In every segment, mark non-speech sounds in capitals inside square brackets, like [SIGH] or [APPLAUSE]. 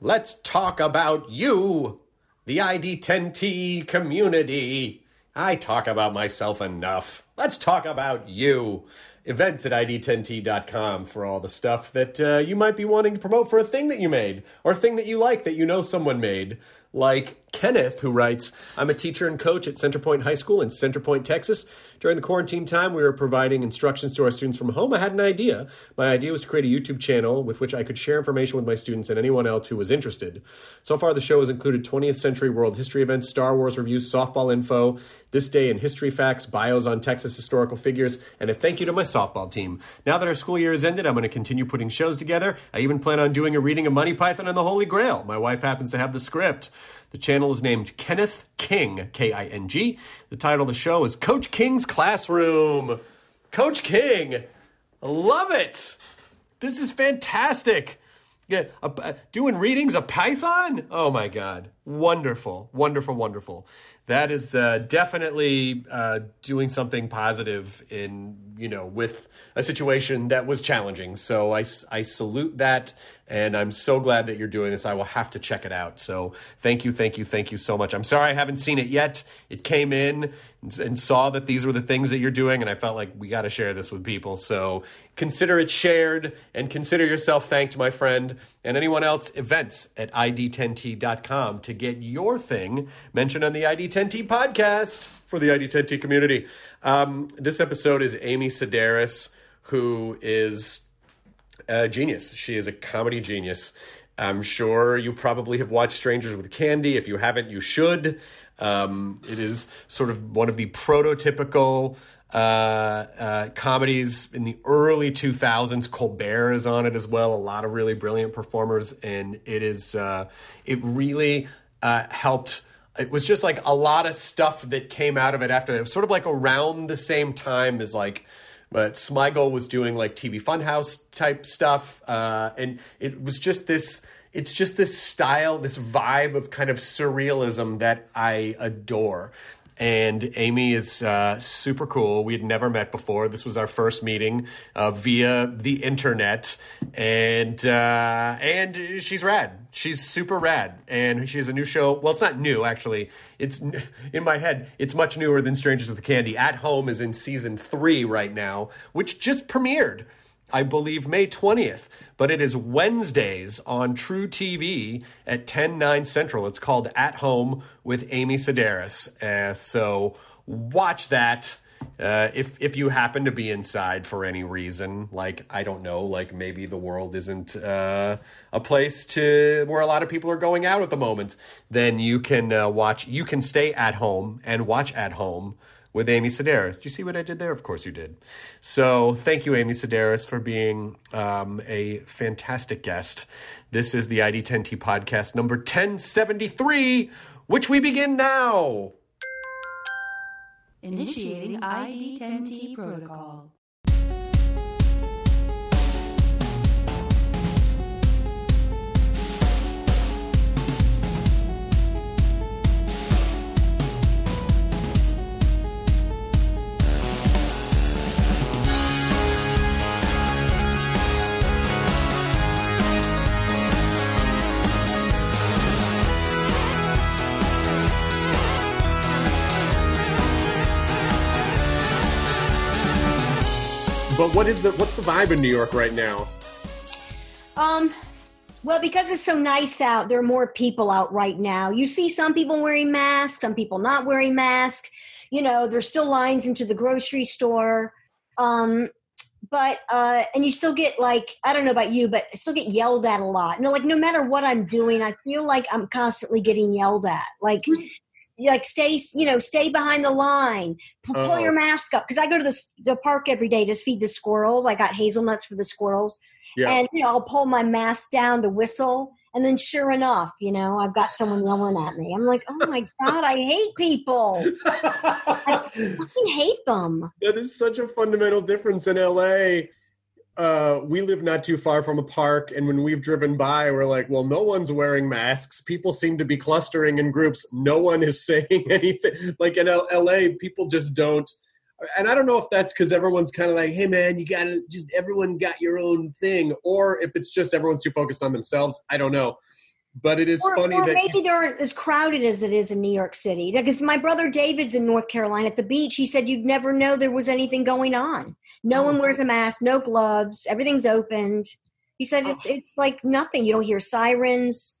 Let's talk about you, the ID10T community. I talk about myself enough. Let's talk about you. Events at ID10T.com for all the stuff that uh, you might be wanting to promote for a thing that you made or a thing that you like that you know someone made. Like Kenneth, who writes, I'm a teacher and coach at Centerpoint High School in Centerpoint, Texas. During the quarantine time, we were providing instructions to our students from home. I had an idea. My idea was to create a YouTube channel with which I could share information with my students and anyone else who was interested. So far, the show has included 20th century world history events, Star Wars reviews, softball info, this day in history facts, bios on Texas historical figures, and a thank you to my softball team. Now that our school year has ended, I'm going to continue putting shows together. I even plan on doing a reading of Monty Python and the Holy Grail. My wife happens to have the script. The channel is named Kenneth King, K I N G. The title of the show is Coach King's Classroom. Coach King, love it. This is fantastic. Yeah, uh, uh, doing readings of Python? Oh my God. Wonderful, wonderful, wonderful. That is uh, definitely uh, doing something positive in, you know, with a situation that was challenging. So I, I salute that. And I'm so glad that you're doing this. I will have to check it out. So thank you, thank you, thank you so much. I'm sorry I haven't seen it yet. It came in and, and saw that these were the things that you're doing, and I felt like we got to share this with people. So consider it shared and consider yourself thanked, my friend. And anyone else, events at id10t.com to get your thing mentioned on the ID10T podcast for the ID10T community. Um, this episode is Amy Sedaris, who is a genius. She is a comedy genius. I'm sure you probably have watched Strangers with Candy. If you haven't, you should. Um, it is sort of one of the prototypical uh, uh, comedies in the early 2000s. Colbert is on it as well. A lot of really brilliant performers, and it is uh, it really uh, helped. It was just like a lot of stuff that came out of it after that. It was sort of like around the same time as like but Smigel was doing like TV Funhouse type stuff, uh, and it was just this. It's just this style, this vibe of kind of surrealism that I adore. And Amy is uh, super cool. We had never met before. This was our first meeting uh, via the internet, and uh, and she's rad. She's super rad, and she has a new show. Well, it's not new actually. It's in my head. It's much newer than Strangers with Candy. At Home is in season three right now, which just premiered. I believe May 20th, but it is Wednesdays on truTV at 10, 9 Central. It's called At Home with Amy Sedaris. Uh, so watch that. Uh, if if you happen to be inside for any reason, like I don't know, like maybe the world isn't uh, a place to where a lot of people are going out at the moment, then you can uh, watch. You can stay at home and watch at home with Amy Sedaris. Do you see what I did there? Of course you did. So thank you, Amy Sedaris, for being um, a fantastic guest. This is the ID10T podcast number 1073, which we begin now. Initiating ID10T protocol. But what is the what's the vibe in New York right now? Um, well, because it's so nice out, there are more people out right now. You see some people wearing masks, some people not wearing masks. You know, there's still lines into the grocery store. Um, but uh and you still get like i don't know about you but i still get yelled at a lot. You know like no matter what i'm doing i feel like i'm constantly getting yelled at. Like like stay you know stay behind the line. Pull, pull Uh-oh. your mask up because i go to the, the park every day to feed the squirrels. I got hazelnuts for the squirrels. Yeah. and you know i'll pull my mask down to whistle and then sure enough you know i've got someone yelling at me i'm like oh my god i hate people i fucking [LAUGHS] hate them That is such a fundamental difference in LA. Uh, we live not too far from a park, and when we've driven by, we're like, well, no one's wearing masks. People seem to be clustering in groups. No one is [LAUGHS] saying anything. Like in L- LA, people just don't. And I don't know if that's because everyone's kind of like, hey, man, you got to just, everyone got your own thing, or if it's just everyone's too focused on themselves. I don't know. But it is or, funny or that. maybe they aren't as crowded as it is in New York City. Because my brother David's in North Carolina at the beach. He said you'd never know there was anything going on. No Oh. one wears a mask, no gloves, everything's opened. He said it's Oh. it's like nothing. You don't hear sirens.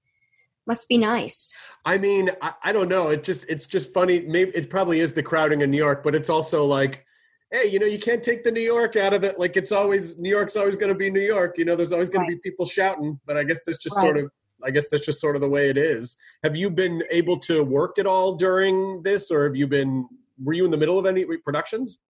Must be nice. I mean, I, I don't know. It just it's just funny. Maybe it probably is the crowding in New York, but it's also like, hey, you know, you can't take the New York out of it. Like it's always New York's always going to be New York. You know, there's always going Right. to be people shouting. But I guess that's just Right. sort of. I guess that's just sort of the way it is. Have you been able to work at all during this, or have you been? Were you in the middle of any productions?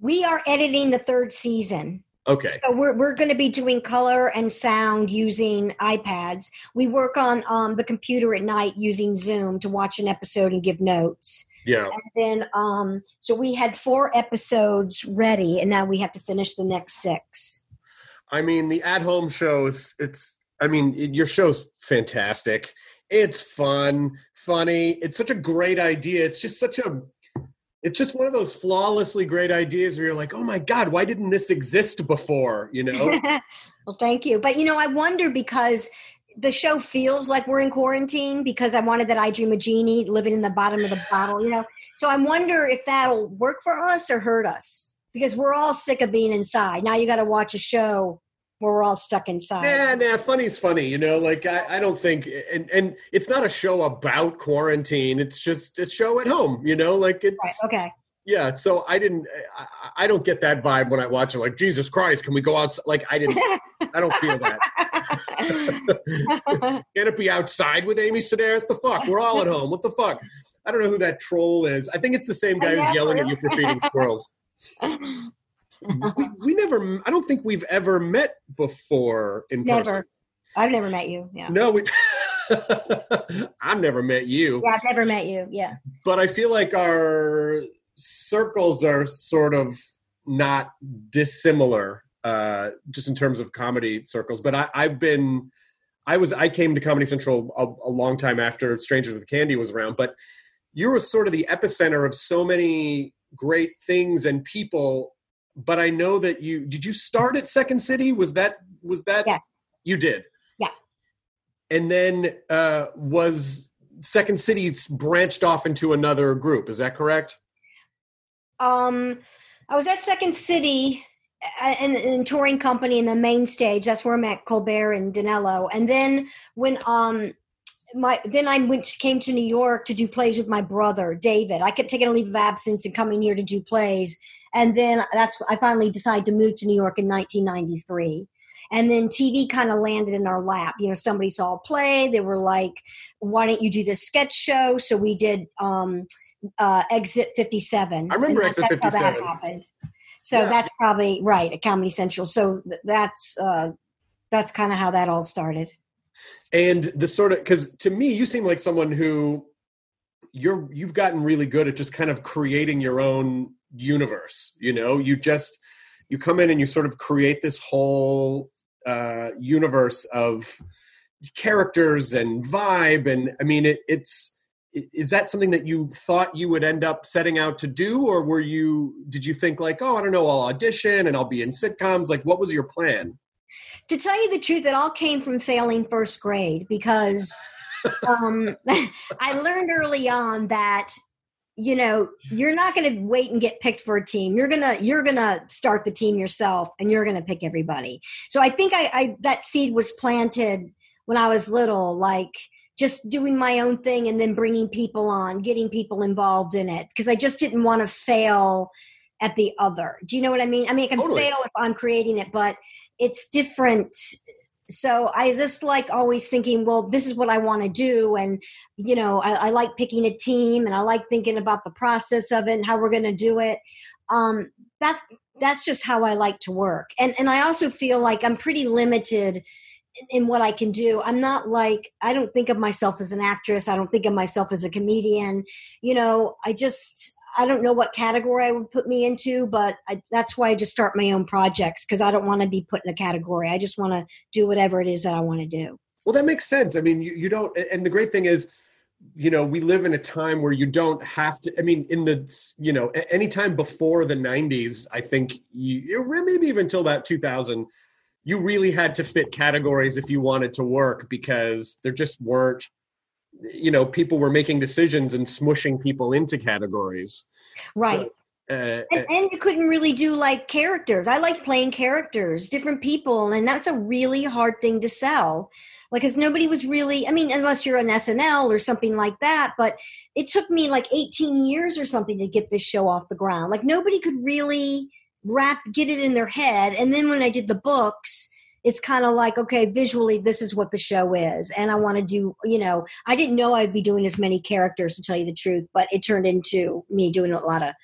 We are editing the third season. Okay. So we're we're going to be doing color and sound using iPads. We work on um, the computer at night using Zoom to watch an episode and give notes. Yeah. And then um, so we had four episodes ready, and now we have to finish the next six. I mean, the at-home shows. It's. I mean, it, your show's fantastic. It's fun, funny. It's such a great idea. It's just such a. It's just one of those flawlessly great ideas where you're like, oh my god, why didn't this exist before? You know? [LAUGHS] well, thank you. But you know, I wonder because the show feels like we're in quarantine because I wanted that I Dream a Jeannie living in the bottom of the bottle, you know. So I wonder if that'll work for us or hurt us because we're all sick of being inside. Now you got to watch a show where we're all stuck inside. Nah, nah, funny's funny, you know. Like I, I don't think, and and it's not a show about quarantine. It's just a show at home, you know. Like it's Right, okay. yeah. So I didn't, I, I don't get that vibe when I watch it. Like Jesus Christ, can we go outside? Like I didn't, I don't feel that. [LAUGHS] Can it be outside with Amy Sedaris? The fuck, we're all at home. What the fuck? I don't know who that troll is. I think it's the same guy who's yelling at you for feeding squirrels. [LAUGHS] we, we never. I don't think we've ever met before in person. never. I've never met you. Yeah. No, we. [LAUGHS] I've never met you, Yeah, I've never met you. Yeah. but I feel like our circles are sort of not dissimilar, uh, just in terms of comedy circles. But I, I've been, I was, I came to Comedy Central a, a long time after Strangers with Candy was around, but you were sort of the epicenter of so many great things and people. But I know that you did. You start at Second City. Was that was that? Yes. You did. Yeah. And then uh, was Second City's branched off into another group. Is that correct? Um, I was at Second City uh, in, in touring company in the main stage. That's where I met Colbert and Dinello. And then when um my then I went to, came to New York to do plays with my brother David. I kept taking a leave of absence and coming here to do plays. And then that's I finally decided to move to New York in 1993. And then TV kind of landed in our lap. You know, somebody saw a play. They were like, "Why don't you do this sketch show?" So we did um, uh, Exit 57. I remember Exit that's how that 57. happened. So Yeah. that's probably right at Comedy Central. So th- that's uh, that's kind of how that all started. and the sort of because to me you seem like someone who you're you've gotten really good at just kind of creating your own universe you know? You just you come in and you sort of create this whole uh universe of characters and vibe and i mean it, it's is that something that you thought you would end up setting out to do? Or were you did you think like oh i don't know i'll audition and i'll be in sitcoms like what was your plan? To tell you the truth, it all came from failing first grade because um, [LAUGHS] I learned early on that you know you're not going to wait and get picked for a team. You're gonna you're gonna start the team yourself and you're gonna pick everybody. So i think I, I that seed was planted when i was little like just doing my own thing and then bringing people on getting people involved in it because i just didn't want to fail at the other. Do you know what i mean? I mean i can Totally. fail if i'm creating it but it's different so i just like always thinking well this is what i want to do and you know I, I like picking a team and i like thinking about the process of it and how we're going to do it. Um that that's just how i like to work. And and i also feel like i'm pretty limited in- in what i can do. I'm not like i don't think of myself as an actress. I don't think of myself as a comedian. You know i just i don't know what category i would put me into but I, that's why i just start my own projects because i don't want to be put in a category i just want to do whatever it is that i want to do Well, that makes sense. I mean, you, you don't, and the great thing is, you know, we live in a time where you don't have to. I mean, in the, you know, any time before the '90s, I think you, maybe even until about 2000, you really had to fit categories if you wanted to work because there just weren't, you know, people were making decisions and smushing people into categories. right So, uh, and, and you couldn't really do like characters. I like playing characters, different people, and that's a really hard thing to sell. Like, because nobody was really, I mean, unless you're an SNL or something like that, but it took me like 18 years or something to get this show off the ground. Like, nobody could really wrap, get it in their head. And then when I did the books, it's kind of like, okay, visually, this is what the show is. And I want to do, you know, I didn't know I'd be doing as many characters to tell you the truth, but it turned into me doing a lot of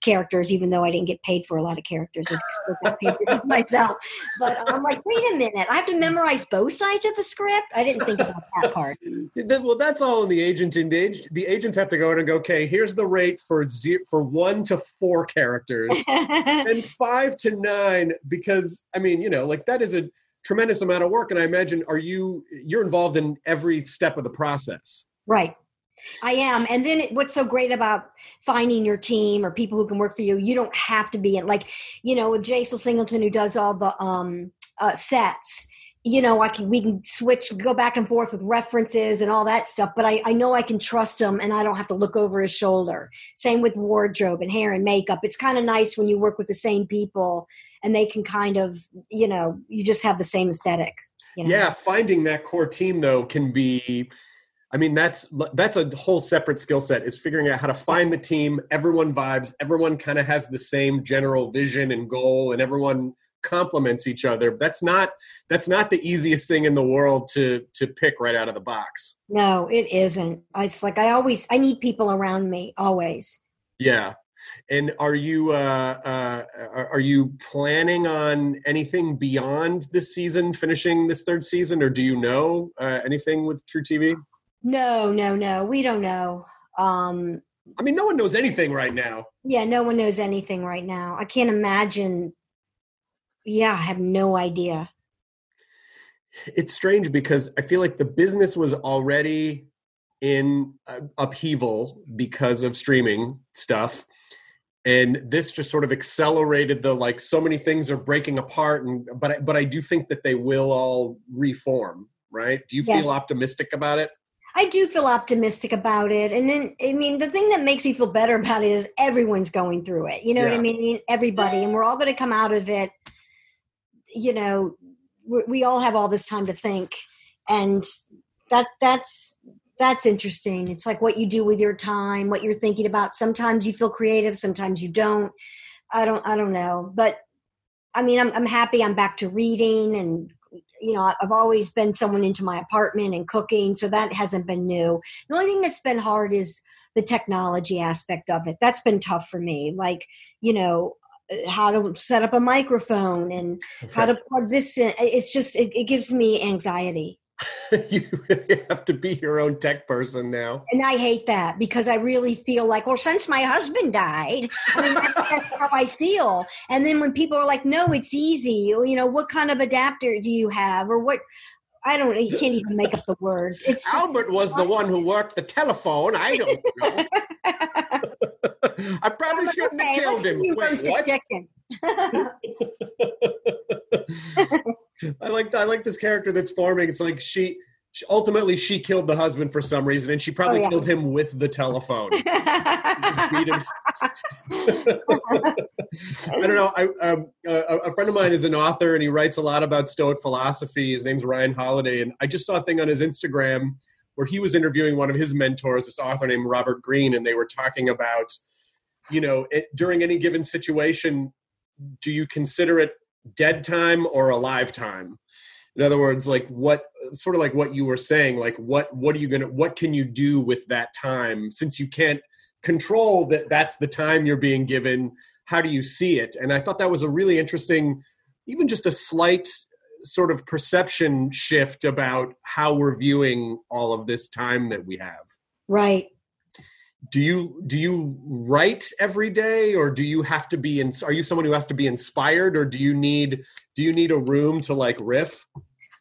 characters, even though I didn't get paid for a lot of characters. I still got paid. This [LAUGHS] is myself. But I'm like, wait a minute. I have to memorize both sides of the script? I didn't think about that part. [LAUGHS] Well, that's all in the agent engaged. The agents have to go in and go, okay, here's the rate for zero, for one to four characters [LAUGHS] and five to nine, because I mean, you know, like that is a tremendous amount of work. And I imagine, are you you're involved in every step of the process? right. I am. And then what's so great about finding your team or people who can work for you, you don't have to be in like, you know, with Jason Singleton who does all the um uh sets. You know, I can we can switch, go back and forth with references and all that stuff. But I, I know I can trust him, and I don't have to look over his shoulder. Same with wardrobe and hair and makeup. It's kind of nice when you work with the same people, and they can kind of, you know, you just have the same aesthetic. You know? Yeah, finding that core team though can be. I mean, that's that's a whole separate skill set. Is figuring out how to find the team. Everyone vibes. Everyone kind of has the same general vision and goal, and everyone complements each other. That's not that's not the easiest thing in the world to to pick right out of the box. No, it isn't. It's like I always I need people around me always. Yeah. And are you uh, uh, are are you planning on anything beyond this season, finishing this third season, or do you know uh, anything with truTV? No, no, no. We don't know. Um I mean, no one knows anything right now. yeah, no one knows anything right now. I can't imagine yeah, I have no idea. It's strange because I feel like the business was already in uh, upheaval because of streaming stuff. And this just sort of accelerated the like so many things are breaking apart and but I, but I do think that they will all reform, right? Do you Yes. feel optimistic about it? I do feel optimistic about it. And then, I mean, the thing that makes me feel better about it is everyone's going through it. You know what I mean? Everybody. And we're all going to come out of it. You know, we, we all have all this time to think. And that that's that's interesting. It's like what you do with your time, what you're thinking about. Sometimes you feel creative, sometimes you don't. I don't I don't know. But I mean, I'm I'm happy I'm back to reading and you know, I've always been someone into my apartment and cooking, so that hasn't been new. The only thing that's been hard is the technology aspect of it. That's been tough for me. Like, you know, how to set up a microphone and how to plug this in. It's just, it, it gives me anxiety. [LAUGHS] you really have to be your own tech person now. And I hate that because I really feel like, well, since my husband died, I mean, that's, how I feel. And then when people are like, no, it's easy, you know, what kind of adapter do you have? Or what? I don't, you can't even make up the words. It's just, Albert was the one who worked the telephone. I don't know. [LAUGHS] I probably shouldn't have okay, let's killed him. Wait, what? chicken. I like I like this character that's forming. It's like she She- Ultimately, she killed the husband for some reason, and she probably Oh, yeah. killed him with the telephone. [LAUGHS] I don't know. I, um, a, a friend of mine is an author, and he writes a lot about Stoic philosophy. His name's Ryan Holiday, and I just saw a thing on his Instagram where he was interviewing one of his mentors, this author named Robert Greene, and they were talking about, you know, it, during any given situation, do you consider it dead time or alive time? In other words, like what, sort of like what you were saying, like what, what are you gonna, what can you do with that time since you can't control that that's the time you're being given? How do you see it? And I thought that was a really interesting, even just a slight sort of perception shift about how we're viewing all of this time that we have right. Do you do you write every day or do you have to be in are you someone who has to be inspired or do you need do you need a room to like riff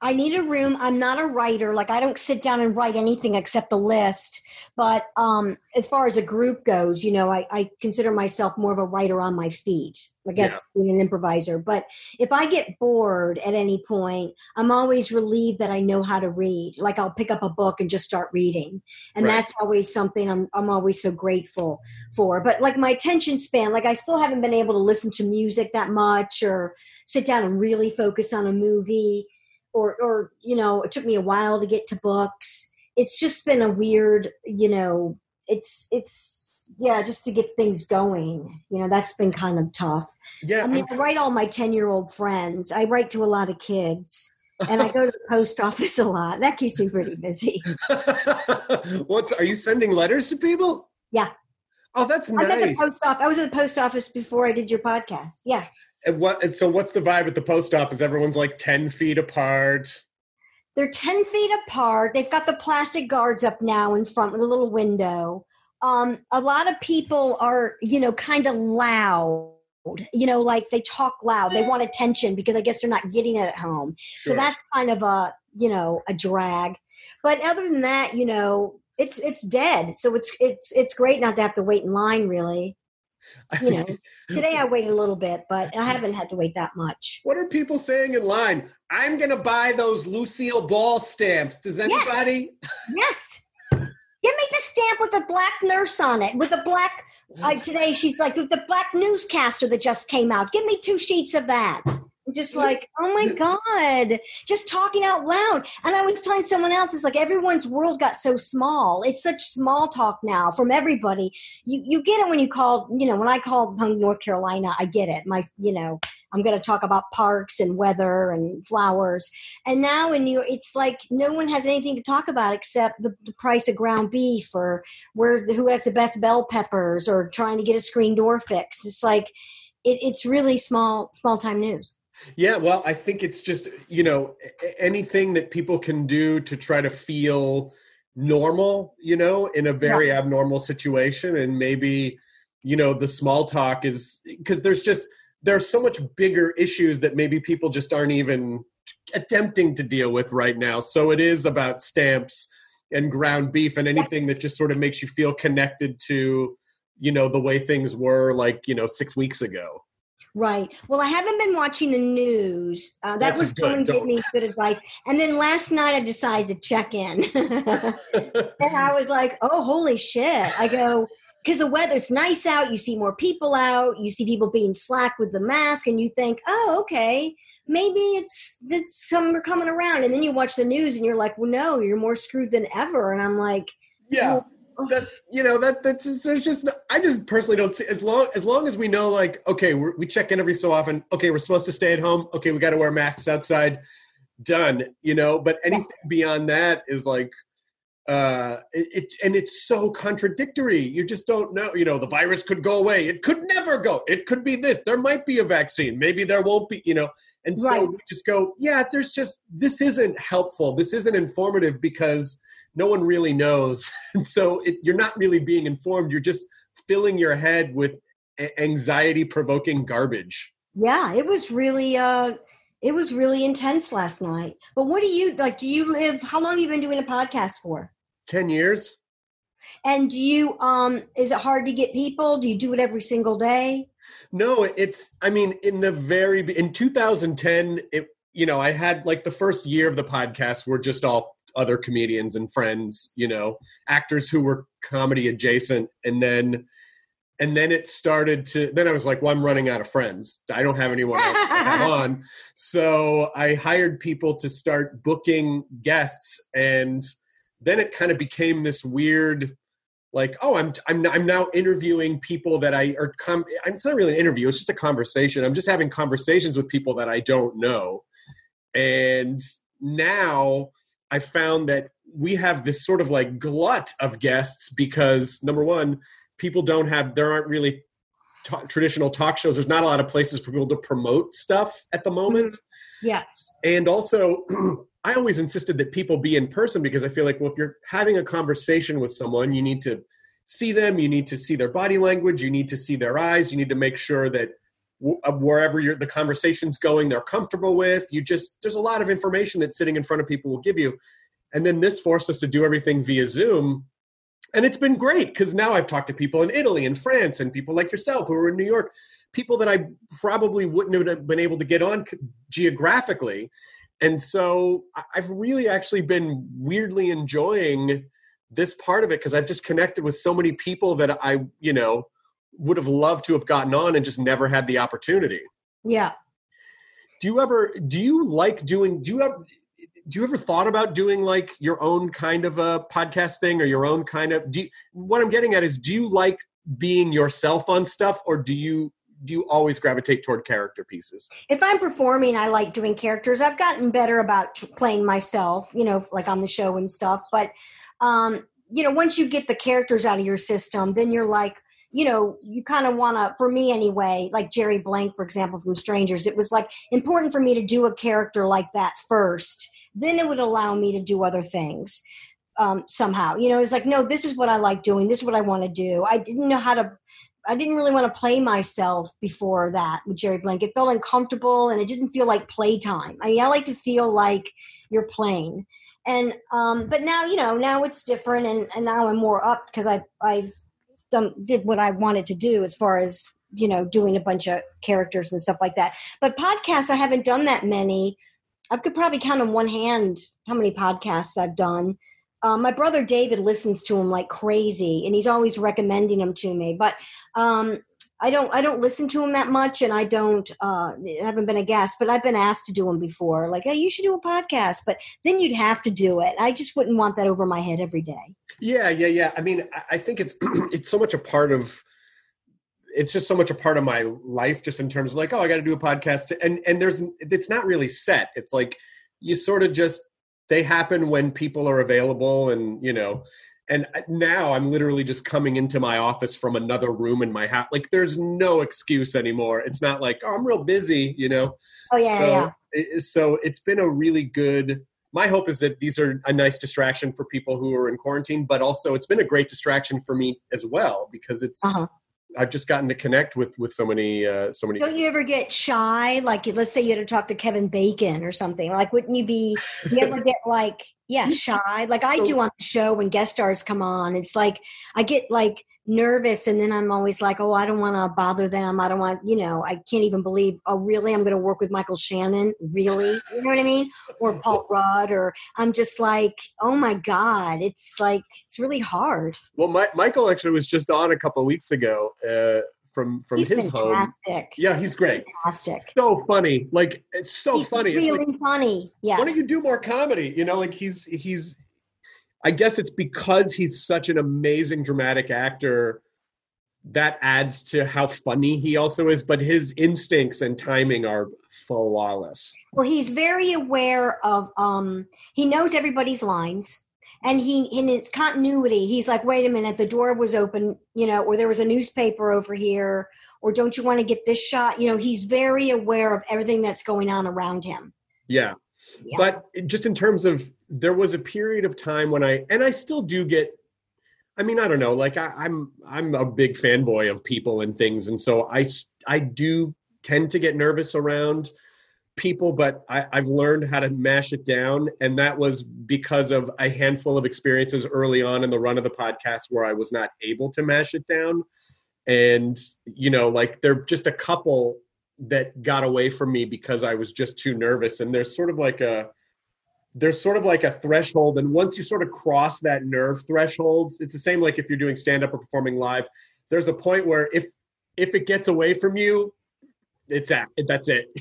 I need a room. I'm not a writer. Like I don't sit down and write anything except the list. But um, as far as a group goes, you know, I, I consider myself more of a writer on my feet. I guess Yeah. being an improviser. But if I get bored at any point, I'm always relieved that I know how to read. Like I'll pick up a book and just start reading, and Right. that's always something I'm I'm always so grateful for. But like my attention span, like I still haven't been able to listen to music that much or sit down and really focus on a movie or or you know it took me a while to get to books. It's just been a weird you know it's it's yeah just to get things going you know that's been kind of tough. Yeah i mean i write all my 10 year old friends. I write to a lot of kids and i go to the [LAUGHS] post office a lot. That keeps me pretty busy. [LAUGHS] What are you sending letters to people? Yeah. oh that's i was at the nice. post office i was at the post office before i did your podcast. Yeah and what and so what's the vibe at the post office everyone's like 10 feet apart They're 10 feet apart. They've got the plastic guards up now in front with a little window. Um, a lot of people are, you know, kind of loud. You know, like they talk loud. They want attention because I guess they're not getting it at home. So that's kind of a, you know, a drag. But other than that, you know, it's it's dead. So it's it's it's great not to have to wait in line really. You know, today I waited a little bit, but I [LAUGHS] haven't had to wait that much. what are people saying in line i'm gonna buy those lucille ball stamps does anybody Yes. Give me the stamp with the black nurse on it, with the black. Uh, today she's like with the black newscaster that just came out. Give me two sheets of that. Just like, oh my god, just talking out loud. And I was telling someone else, it's like everyone's world got so small. It's such small talk now from everybody. You you get it when you call. You know, when I call North Carolina, I get it. My you know, I'm going to talk about parks and weather and flowers. And now in New York, it's like no one has anything to talk about except the, the price of ground beef or where who has the best bell peppers or trying to get a screen door fixed. It's like it, it's really small small time news. Yeah, well, I think it's just, you know, anything that people can do to try to feel normal, you know, in a very abnormal situation. And maybe, you know, the small talk is because there's just, there's so much bigger issues that maybe people just aren't even attempting to deal with right now. So it is about stamps and ground beef and anything that just sort of makes you feel connected to, you know, the way things were like, you know, six weeks ago. Right. Well, I haven't been watching the news. Uh, that That's was good. someone gave Don't. me good advice. And then last night I decided to check in. [LAUGHS] and I was like, oh, holy shit. I go, because the weather's nice out. You see more people out. You see people being slack with the mask. And you think, oh, okay, maybe it's, it's summer coming around. And then you watch the news and you're like, well, no, you're more screwed than ever. And I'm like, yeah. well, that's you know that that's there's just I just personally don't see as long as long as we know like okay we're, we check in every so often okay we're supposed to stay at home okay we got to wear masks outside done you know but anything beyond that is like uh it, it and it's so contradictory you just don't know you know the virus could go away it could never go it could be this there might be a vaccine maybe there won't be you know and so Right. we just go yeah there's just this isn't helpful this isn't informative because no one really knows [LAUGHS] and so it, you're not really being informed you're just filling your head with anxiety provoking garbage yeah, it was really, uh, it was really intense last night. But what do you like? Do you live? How long have you been doing a podcast for? 10 years And do you um is it hard to get people? Do you do it every single day? No, it's I mean in the very in 2010 it you know I had like the first year of the podcast were just all other comedians and friends, you know, actors who were comedy adjacent. And then, and then it started to, then I was like, well, I'm running out of friends. I don't have anyone else [LAUGHS] on. So I hired people to start booking guests. And then it kind of became this weird, like oh i'm i'm i'm now interviewing people that i are com- it's not really an interview it's just a conversation i'm just having conversations with people that i don't know and now i found that we have this sort of like glut of guests because number one people don't have there aren't really ta- traditional talk shows. There's not a lot of places for people to promote stuff at the mm-hmm. moment. Yeah. and also [CLEARS THROAT] i always insisted that people be in person because i feel like well if you're having a conversation with someone you need to see them you need to see their body language you need to see their eyes you need to make sure that Uh, wherever you're, the conversation's going they're comfortable with you just there's a lot of information that sitting in front of people will give you. And then this forced us to do everything via zoom. And it's been great because now i've talked to people in italy and france and people like yourself who are in new york people that i probably wouldn't have been able to get on geographically. And so i've really actually been weirdly enjoying this part of it because i've just connected with so many people that i you know would have loved to have gotten on and just never had the opportunity Yeah. do you ever do you like doing do you ever do you ever thought about doing like your own kind of a podcast thing or your own kind of do you, what i'm getting at is do you like being yourself on stuff or do you do you always gravitate toward character pieces If I'm performing, I like doing characters. I've gotten better about playing myself, you know, like on the show and stuff. But, um, you know, once you get the characters out of your system, then you're like, you know, you kind of want to, for me anyway, like Jerry Blank, for example, from Strangers, it was like important for me to do a character like that first. Then it would allow me to do other things um, somehow. You know, it's like, no, this is what I like doing. This is what I want to do. I didn't know how to I didn't really want to play myself before that with Jerry Blank. It felt uncomfortable and it didn't feel like playtime. I mean, I like to feel like you're playing. And um, but now you know now it's different and, and now I'm more up because I I've done did what I wanted to do as far as you know doing a bunch of characters and stuff like that. But podcasts I haven't done that many. I could probably count on one hand how many podcasts I've done. Um, my brother David listens to him like crazy, and he's always recommending them to me. But um, I don't, I don't listen to them that much, and I don't, uh, haven't been a guest. But I've been asked to do them before, like, "Hey, you should do a podcast." But then you'd have to do it. I just wouldn't want that over my head every day. yeah yeah yeah i mean I- think it's [CLEARS THROAT] it's so much a part of it's just so much a part of my life just in terms of like oh i got to do a podcast and and there's it's not really set it's like you sort of just they happen when people are available and you know and now i'm literally just coming into my office from another room in my house like there's no excuse anymore it's not like oh i'm real busy you know Oh yeah, so, yeah. it- so it's been a really good my hope is that these are a nice distraction for people who are in quarantine but also it's been a great distraction for me as well because it's Uh-huh. i've just gotten to connect with with so many uh so many Don't you ever get shy? Like, let's say you had to talk to Kevin Bacon or something. Like, wouldn't you be? You ever get like, yeah, shy? Like I do on the show when guest stars come on. It's like I get like nervous, and then I'm always like, oh, I don't want to bother them. I don't want, you know, I can't even believe. Oh, really? I'm going to work with Michael Shannon? Really? You know what I mean? Or [LAUGHS] Paul Rudd? Or I'm just like, oh my god, it's like it's really hard. well my, michael actually was just on a couple of weeks ago uh from from He's his home yeah he's great Fantastic. so funny like it's so He's funny It's like, Really funny. Yeah. why don't you do more comedy you know like he's he's i guess it's because he's such an amazing dramatic actor that adds to how funny he also is but his instincts and timing are flawless Well, he's very aware of. Um, he knows everybody's lines, and he in his continuity. He's like, wait a minute, the door was open, you know, or there was a newspaper over here, or don't you want to get this shot? You know, he's very aware of everything that's going on around him. yeah Yeah. but just in terms of there was a period of time when i and i still do get i mean i don't know like I, i'm i'm a big fanboy of people and things and so i i do tend to get nervous around people but I, i've learned how to mash it down and that was because of a handful of experiences early on in the run of the podcast where i was not able to mash it down and you know like there are just a couple that got away from me because I was just too nervous. And there's sort of like a there's sort of like a threshold, and once you sort of cross that nerve threshold, it's the same like if you're doing stand up or performing live. There's a point where if if it gets away from you, it's at that's it. [LAUGHS]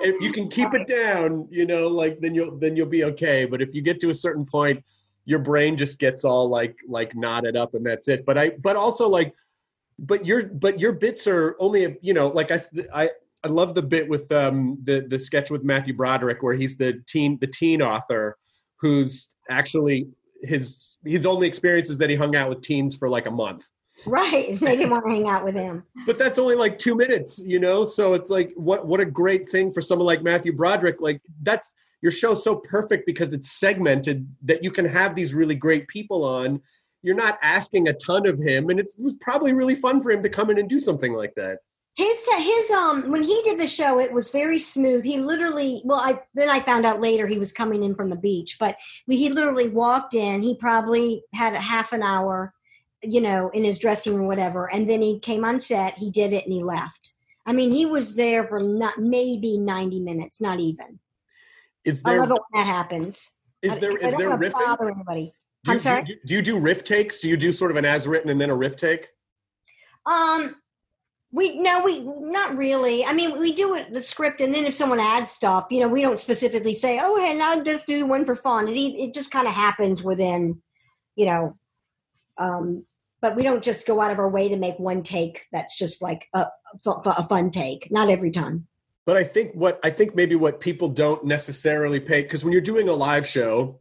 if you can keep it down, you know, like then you'll then you'll be okay. But if you get to a certain point, your brain just gets all like like knotted up, and that's it. But I but also like, but your but your bits are only a, you know like I I I love the bit with um the the sketch with Matthew Broderick where he's the teen the teen author who's actually his his only experience is that he hung out with teens for like a month Right. They didn't want to hang out with him. But that's only like two minutes, you know? So it's like what what a great thing for someone like Matthew Broderick. Like that's your show's so perfect because it's segmented that you can have these really great people on. You're not asking a ton of him, and it was probably really fun for him to come in and do something like that. His his um when he did the show, it was very smooth. He literally well, I then I found out later he was coming in from the beach, but he literally walked in. He probably had a half an hour you know, in his dressing room, whatever. And then he came on set, he did it, and he left. I mean, he was there for not maybe ninety minutes, not even. Is there? I love it when that happens. Is there? I, is I there riffing? Bother anybody. Do I'm you, sorry. Do you, do you do riff takes? Do you do sort of an as written and then a riff take? Um, we no, we not really. I mean, we do it the script, and then if someone adds stuff, you know, we don't specifically say, "Oh, hey, now just do one for fun." It it just kind of happens within, you know, um, but we don't just go out of our way to make one take that's just like a, a fun take. Not every time. But I think what I think maybe what people don't necessarily pay because when you're doing a live show,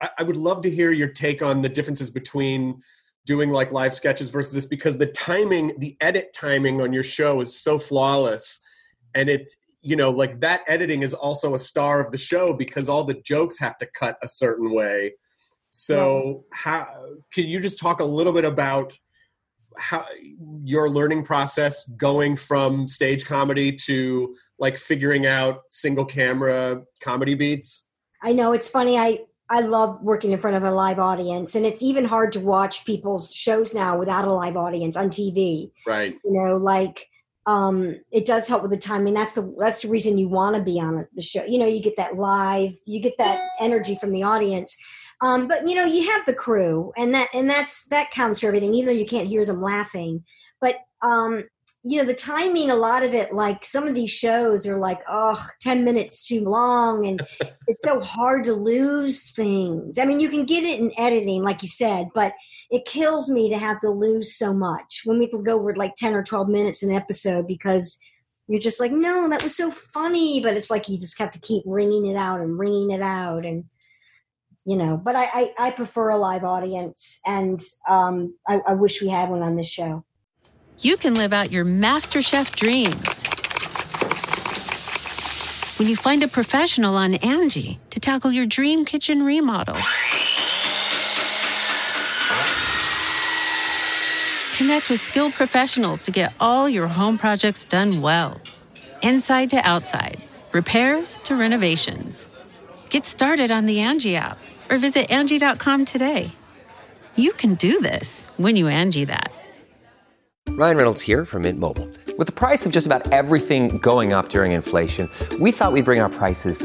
I, I would love to hear your take on the differences between doing like live sketches versus this because the timing, the edit timing on your show is so flawless, and it you know like that editing is also a star of the show because all the jokes have to cut a certain way so, how can you just talk a little bit about how your learning process going from stage comedy to like figuring out single camera comedy beats? I know it's funny. I I love working in front of a live audience, and it's even hard to watch people's shows now without a live audience on TV. Right. You know, like um, it does help with the timing. That's the that's the reason you want to be on the show. You know, you get that live, you get that energy from the audience. Um, but you know, you have the crew, and that and that's that counts for everything. Even though you can't hear them laughing, but um, you know, the timing. A lot of it, like some of these shows, are like, oh, 10 minutes too long, and [LAUGHS] it's so hard to lose things. I mean, you can get it in editing, like you said, but it kills me to have to lose so much when we go over like 10 or 12 minutes an episode because you're just like no that was so funny but it's like you just have to keep wringing it out and wringing it out and you know but i i, I prefer a live audience and um I, I wish we had one on this show. You can live out your master chef dreams when you find a professional on angie to tackle your dream kitchen remodel. Connect with skilled professionals to get all your home projects done well inside to outside repairs to renovations get started on the angie app or visit Angie.com today. You can do this when you Angie that. Ryan Reynolds here from Mint Mobile. With the price of just about everything going up during inflation, we thought we'd bring our prices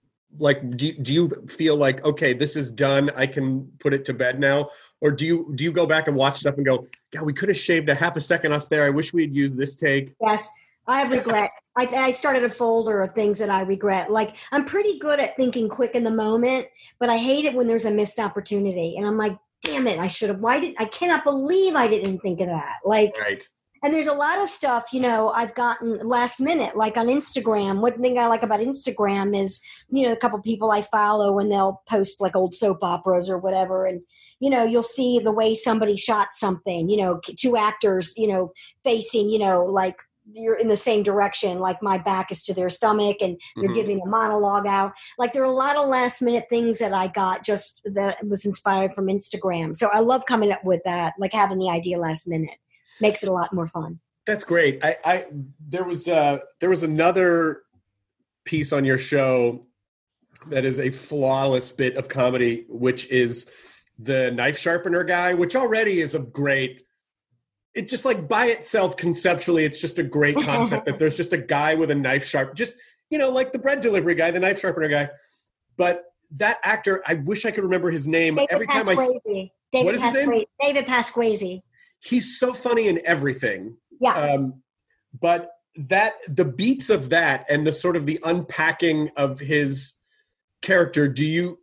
like do, do you feel like okay this is done i can put it to bed now? Or do you do you go back and watch stuff and go yeah we could have shaved a half a second off there. I wish we had used this take. Yes i have regrets I, I started a folder of things that i regret. Like i'm pretty good at thinking quick in the moment but i hate it when there's a missed opportunity and i'm like damn it i should have why did i cannot believe i didn't think of that. Like right and there's a lot of stuff you know i've gotten last minute like on instagram. One thing i like about instagram is you know a couple people i follow and they'll post like old soap operas or whatever. And you know you'll see the way somebody shot something you know two actors you know facing you know like you're in the same direction like my back is to their stomach and you're Mhm. giving a monologue out. Like there are a lot of last minute things that i got just that was inspired from instagram. So i love coming up with that like having the idea last minute makes it a lot more fun That's great. I, I there was uh there was another piece on your show that is a flawless bit of comedy, which is the knife sharpener guy, which already is a great. It just like by itself conceptually, it's just a great concept that [LAUGHS] there's just a guy with a knife sharp, just you know, like the bread delivery guy, the knife sharpener guy. But that actor, I wish I could remember his name. david Every time I, david What is his name? David Pasquesi he's so funny in everything. yeah um, but that the beats of that and the sort of the unpacking of his character do you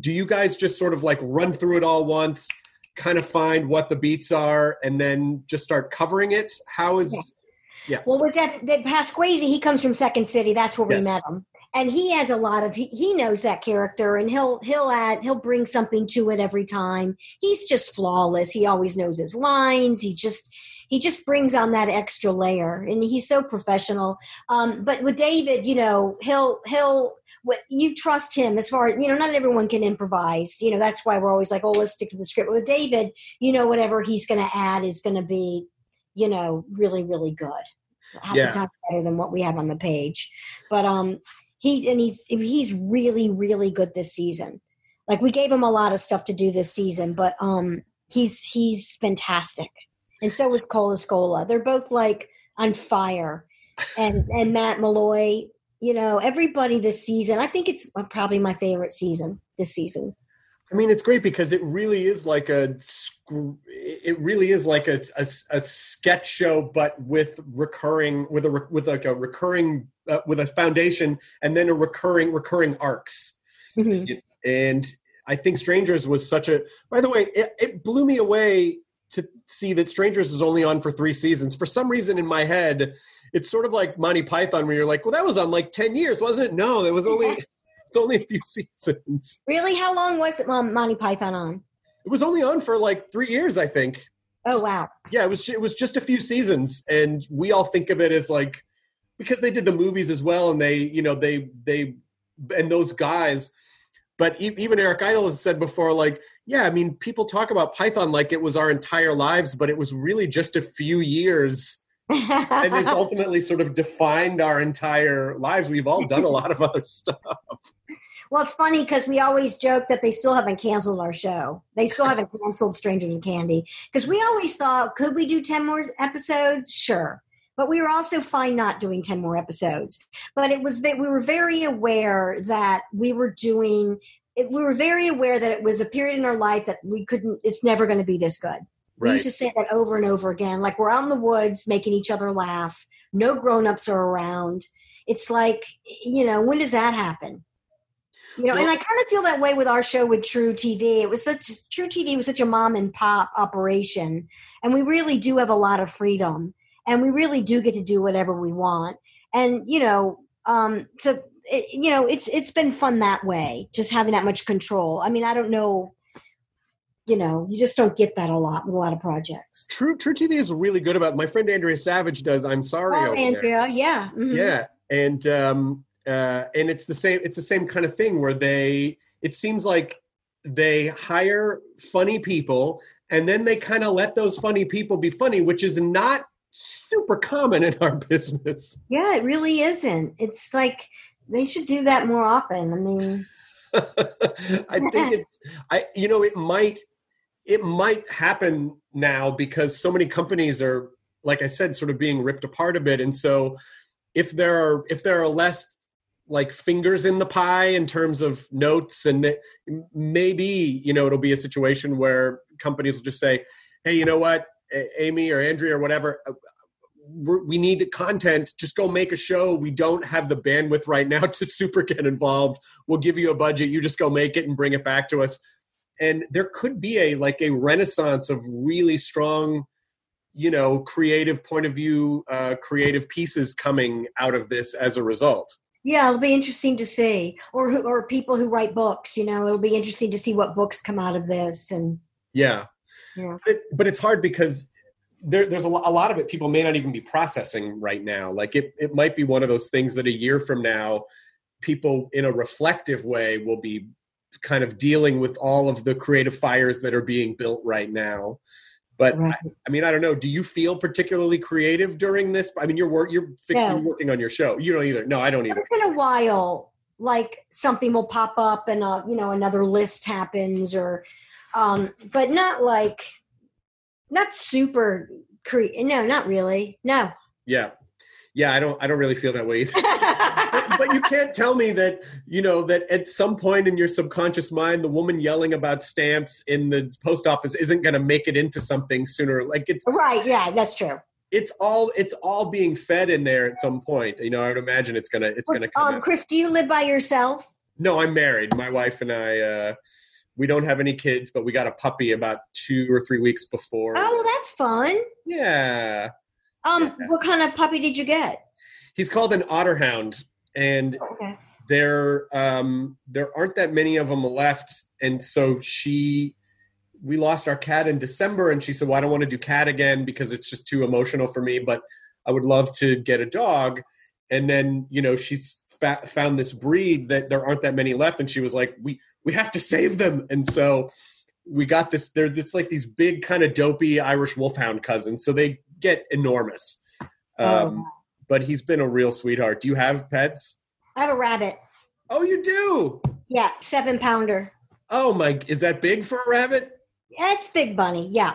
do you guys just sort of like run through it all once kind of find what the beats are and then just start covering it how is Yeah. Well, with that, that Pasquesi, he comes from Second City. That's where we met him, and he adds a lot of. He, he knows that character, and he'll he'll add he'll bring something to it every time. He's just flawless. He always knows his lines. He just he just brings on that extra layer, and he's so professional. Um, but with David, you know, he'll he'll what you trust him as far as you know. Not everyone can improvise. You know, that's why we're always like, oh, let's stick to the script. With David, you know, whatever he's going to add is going to be you know, really, really good. Half Yeah. the time better than what we have on the page. But um he's and he's he's really, really good this season. Like we gave him a lot of stuff to do this season, but um he's he's fantastic. And so is Cole Escola. They're both like on fire. And and Matt Malloy, you know, everybody this season. I think it's probably my favorite season this season. I mean, it's great because it really is like a it really is like a, a, a sketch show, but with recurring with a with like a recurring uh, with a foundation and then a recurring recurring arcs. Mhm. And I think Strangers was such a. By the way, it, it blew me away to see that Strangers is only on for three seasons. For some reason, in my head, it's sort of like Monty Python, where you're like, "Well, that was on like ten years, wasn't it?" No, it was only [LAUGHS] it's only a few seasons. Really? How long was it, um, Monty Python on? It was only on for like three years, I think. Oh wow. Yeah, it was. It was just a few seasons, and we all think of it as like because they did the movies as well, and they, you know, they they and those guys. But e- even Eric Idle has said before, like, yeah, I mean, people talk about Python like it was our entire lives, but it was really just a few years, and it's [LAUGHS] ultimately sort of defined our entire lives. We've all done a lot of other stuff. Well, it's funny because we always joke that they still haven't canceled our show. They still haven't canceled Strangers and Candy because we always thought, could we do 10 more episodes? Sure. But we were also fine not doing 10 more episodes. But it was, we were very aware that we were doing, we were very aware that it was a period in our life that we couldn't, it's never going to be this good. We used to say that over and over again. Like we're out in the woods making each other laugh. No grown-ups are around. It's like, you know, when does that happen? You know, and I kind of feel that way with our show with truTV. It was such truTV was such a mom and pop operation, and we really do have a lot of freedom, and we really do get to do whatever we want. And you know, um, so it, you know, it's it's been fun that way, just having that much control. I mean, I don't know, you know, you just don't get that a lot with a lot of projects. True, truTV is really good about. My friend Andrea Savage does. I'm sorry. Oh, over there. Andrea, yeah, mhm. Yeah, and um, uh, and it's the same. It's the same kind of thing where they. It seems like they hire funny people, and then they kind of let those funny people be funny, which is not super common in our [LAUGHS] business. yeah. It really isn't. It's like they should do that more often. I mean. [LAUGHS] I think it's. I you know it might it might happen now because so many companies are like I said sort of being ripped apart a bit and so if there are if there are less like fingers in the pie in terms of notes and that maybe you know it'll be a situation where companies will just say hey you know what amy or andrea or whatever uh, we need content. Just go make a show. We don't have the bandwidth right now [LAUGHS] to super get involved. We'll give you a budget. You just go make it and bring it back to us. And there could be a like a renaissance of really strong you know creative point of view uh, creative pieces coming out of this as a result. Yeah, it'll be interesting to see, or who, or people who write books. You know, it'll be interesting to see what books come out of this. And yeah yeah, but, but it's hard because there, there's a, a lot of it people may not even be processing right now. Like it, it might be one of those things that a year from now, people in a reflective way will be kind of dealing with all of the creative fires that are being built right now. But I, I mean, I don't know. Do you feel particularly creative during this? I mean, you're work, you're fixing, you're working on your show. You don't either. No, I don't either. Once in a while, like something will pop up and uh, you know another list happens, or um, but not like not super. Cre- no, not really. No. Yeah, yeah. I don't. I don't really feel that way either. [LAUGHS] but, but you can't tell me that you know that at some point in your subconscious mind the woman yelling about stamps in the post office isn't going to make it into something sooner like it's Right. Yeah, that's true. it's all it's all being fed in there at some point you know i would imagine it's gonna it's gonna come Um, out. Chris, do you live by yourself? no i'm married my wife and i uh we don't have any kids but we got a puppy about two or three weeks before Oh, that's fun. yeah Um, what kind of puppy did you get? he's called an otter hound and Okay. there um there aren't that many of them left and so she we lost our cat in december and she said well i don't want to do cat again because it's just too emotional for me but i would love to get a dog and then you know she's fa- found this breed that there aren't that many left and she was like we we have to save them and so we got this they're just like these big kind of dopey irish wolfhound cousins so they get enormous um, but he's been a real sweetheart do you have pets I have a rabbit. Oh, you do? Yeah, seven pounder. Oh my! Is that big for a rabbit? It's Big Bunny, yeah.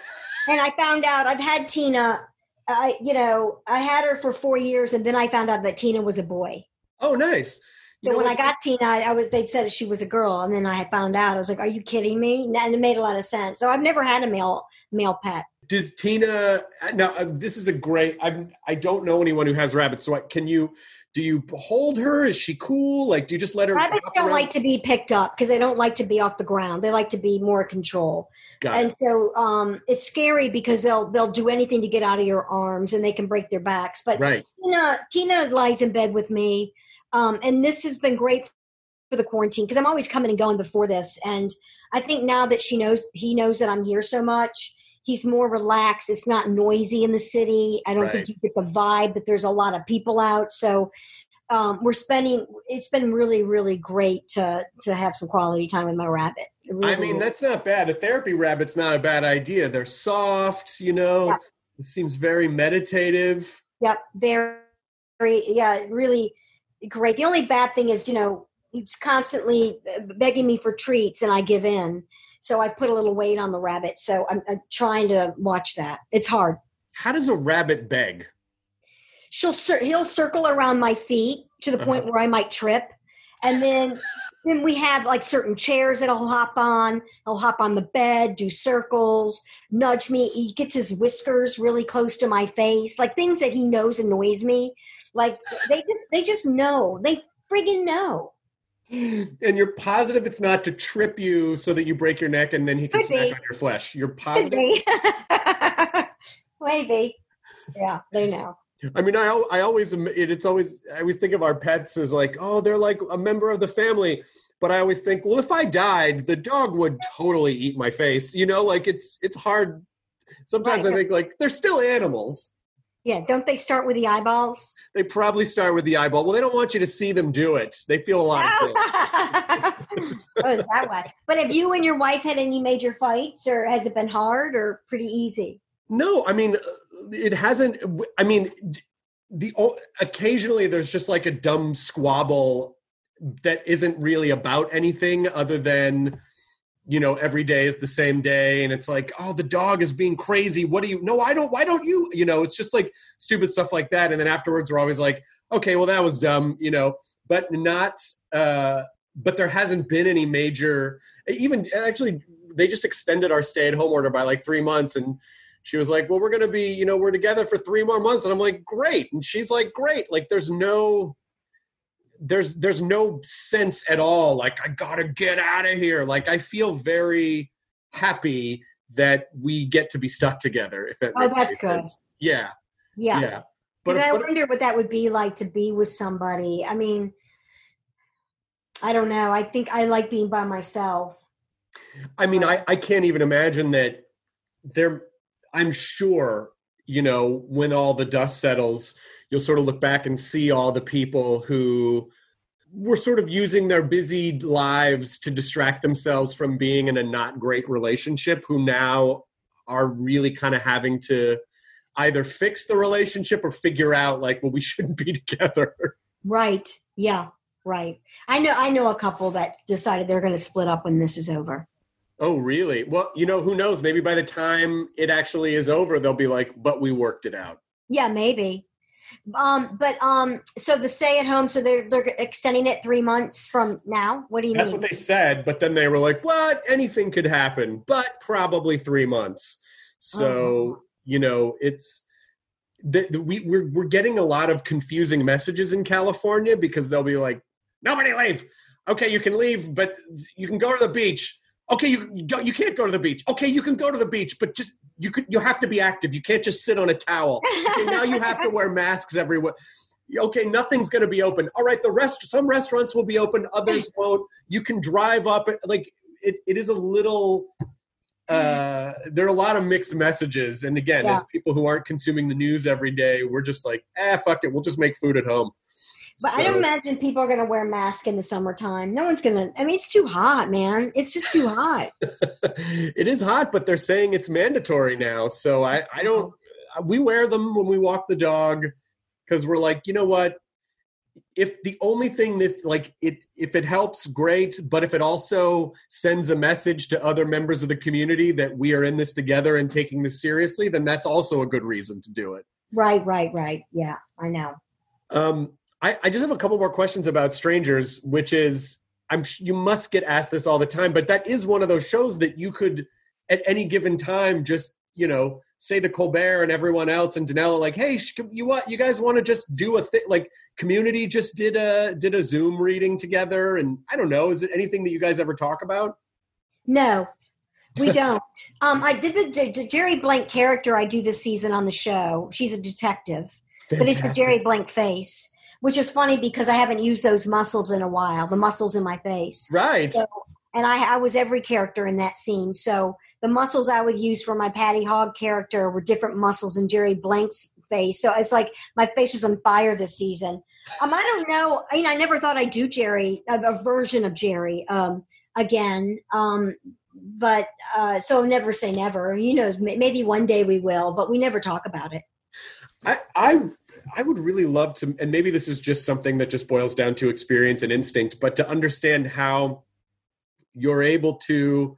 [LAUGHS] and I found out I've had Tina. I, you know, I had her for four years, and then I found out that Tina was a boy. Oh, nice. So when I got Tina, I was they said she was a girl, and then I found out. I was like, "Are you kidding me?" And it made a lot of sense. So I've never had a male male pet. Does Tina? Now, uh, this is a great. I I don't know anyone who has rabbits. So I, can you? Do you hold her? Is she cool? Like, do you just let her? Rabbits don't around? like to be picked up because they don't like to be off the ground. They like to be more control. Got and it. so um, it's scary because they'll they'll do anything to get out of your arms and they can break their backs. But Right. Tina Tina lies in bed with me, um, and this has been great for the quarantine because I'm always coming and going before this, and I think now that she knows he knows that I'm here so much, he's more relaxed. It's not noisy in the city. I don't Right. think you get the vibe that there's a lot of people out. So um, we're spending. It's been really really great to to have some quality time with my rabbit. It I mean, is. that's not bad. A therapy rabbit's not a bad idea. They're soft. You know, Yeah. it seems very meditative. Yep, very, very, yeah, really great. The only bad thing is, you know, he's constantly uh, begging me for treats, and I give in. So I've put a little weight on the rabbit. So I'm, I'm trying to watch that. It's hard. How does a rabbit beg? She'll cir- he'll circle around my feet to the point uh-huh. where I might trip, and then then we have like certain chairs that he'll hop on. He'll hop on the bed, do circles, nudge me. He gets his whiskers really close to my face, like things that he knows annoys me. Like they just they just know. They friggin' know. And you're positive it's not to trip you so that you break your neck and then he can Could snack be. on your flesh. You're positive. [LAUGHS] Maybe. Yeah, they know. I mean, I I always it, it's always I always think of our pets as like oh they're like a member of the family, but I always think well if I died the dog would totally eat my face. You know, like it's it's hard. Sometimes Right. I think like they're still animals. Yeah, don't they start with the eyeballs? They probably start with the eyeball. Well, they don't want you to see them do it. They feel a lot of oh, [LAUGHS] that way. But have you and your wife had any major fights, or has it been hard, or pretty easy? No, I mean, it hasn't. I mean, the occasionally there's just like a dumb squabble that isn't really about anything other than you know every day is the same day and it's like oh the dog is being crazy. What do you no i don't why don't you you know it's just like stupid stuff like that and then afterwards we're always like okay well that was dumb you know but not uh but there hasn't been any major even actually they just extended our stay at home order by like three months and she was like well we're gonna be you know we're together for three more months and i'm like great and she's like great like there's no there's there's no sense at all like i gotta get out of here like i feel very happy that we get to be stuck together if that Oh, that's good. sense. yeah Yeah. yeah but, Because I but- wonder what that would be like to be with somebody. I mean, I don't know. I think I like being by myself. I mean, I, I can't even imagine that there. I'm sure, you know, when all the dust settles, you'll sort of look back and see all the people who were sort of using their busy lives to distract themselves from being in a not great relationship who now are really kind of having to either fix the relationship or figure out like well we shouldn't be [LAUGHS] together Right. Yeah. Right. I know. I know a couple that decided they're going to split up when this is over. oh really well you know who knows maybe by the time it actually is over they'll be like but we worked it out Yeah, maybe. Um, but um, so the stay at home, so they're they're extending it three months from now. What do you that's mean? That's what they said but then they were like what anything could happen but probably three months so Oh. you know it's the, the, we, we're, we're getting a lot of confusing messages in california because they'll be like nobody leave okay you can leave but you can go to the beach okay you, you, can't go to the beach. Okay you can go to the beach but just you could you have to be active. You can't just sit on a towel. Okay, now you have to wear [LAUGHS] masks everywhere. Okay nothing's going to be open. All right the rest some restaurants will be open others [LAUGHS] won't. You can drive up like it, it is a little uh there are a lot of mixed messages. And again Yeah. as people who aren't consuming the news every day we're just like eh fuck it we'll just make food at home But I don't imagine people are going to wear masks in the summertime. No one's going to. I mean, it's too hot, man. It's just too hot. [LAUGHS] it is hot, but they're saying it's mandatory now. So I, I don't. We wear them when we walk the dog because we're like, you know what? If the only thing this like it, if it helps, great. But if it also sends a message to other members of the community that we are in this together and taking this seriously, then that's also a good reason to do it. Right, right, right. Yeah, I know. Um, I, I just have a couple more questions about Strangers, which is I'm you must get asked this all the time, but that is one of those shows that you could at any given time just you know say to Colbert and everyone else and Dinello like, hey, sh- you what you guys want to just do a thing like Community just did a did a Zoom reading together, and I don't know, is it anything that you guys ever talk about? No, we [LAUGHS] don't. um, I did the, J- J- Jerry Blank character I do this season on the show. She's a detective, but it's the Jerry Blank face, which is funny because I haven't used those muscles in a while. The muscles in my face. Right. So, and I, I was every character in that scene. So the muscles I would use for my Patty Hogg character were different muscles in Jerry Blank's face. So it's like my face was on fire this season. Um, I don't know. I mean, I never thought I'd do Jerry, a, a version of Jerry, um, again. Um, but uh, so never say never. You know, maybe one day we will, but we never talk about it. I, I I would really love to, and maybe this is just something that just boils down to experience and instinct, but to understand how you're able to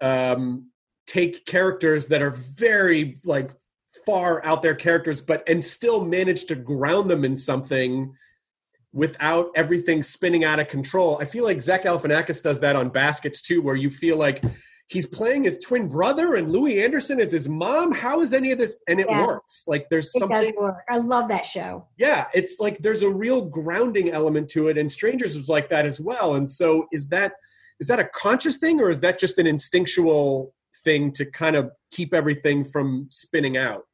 um, take characters that are very like far out there characters, but and still manage to ground them in something without everything spinning out of control. I feel like Zach Galifianakis does that on Baskets too, where you feel like he's playing his twin brother and Louie Anderson is his mom. How is any of this? And it Yeah. works. Like there's It something does work. I love that show. yeah it's like there's a real grounding element to it and strangers was like that as well and so is that is that a conscious thing or is that just an instinctual thing to kind of keep everything from spinning out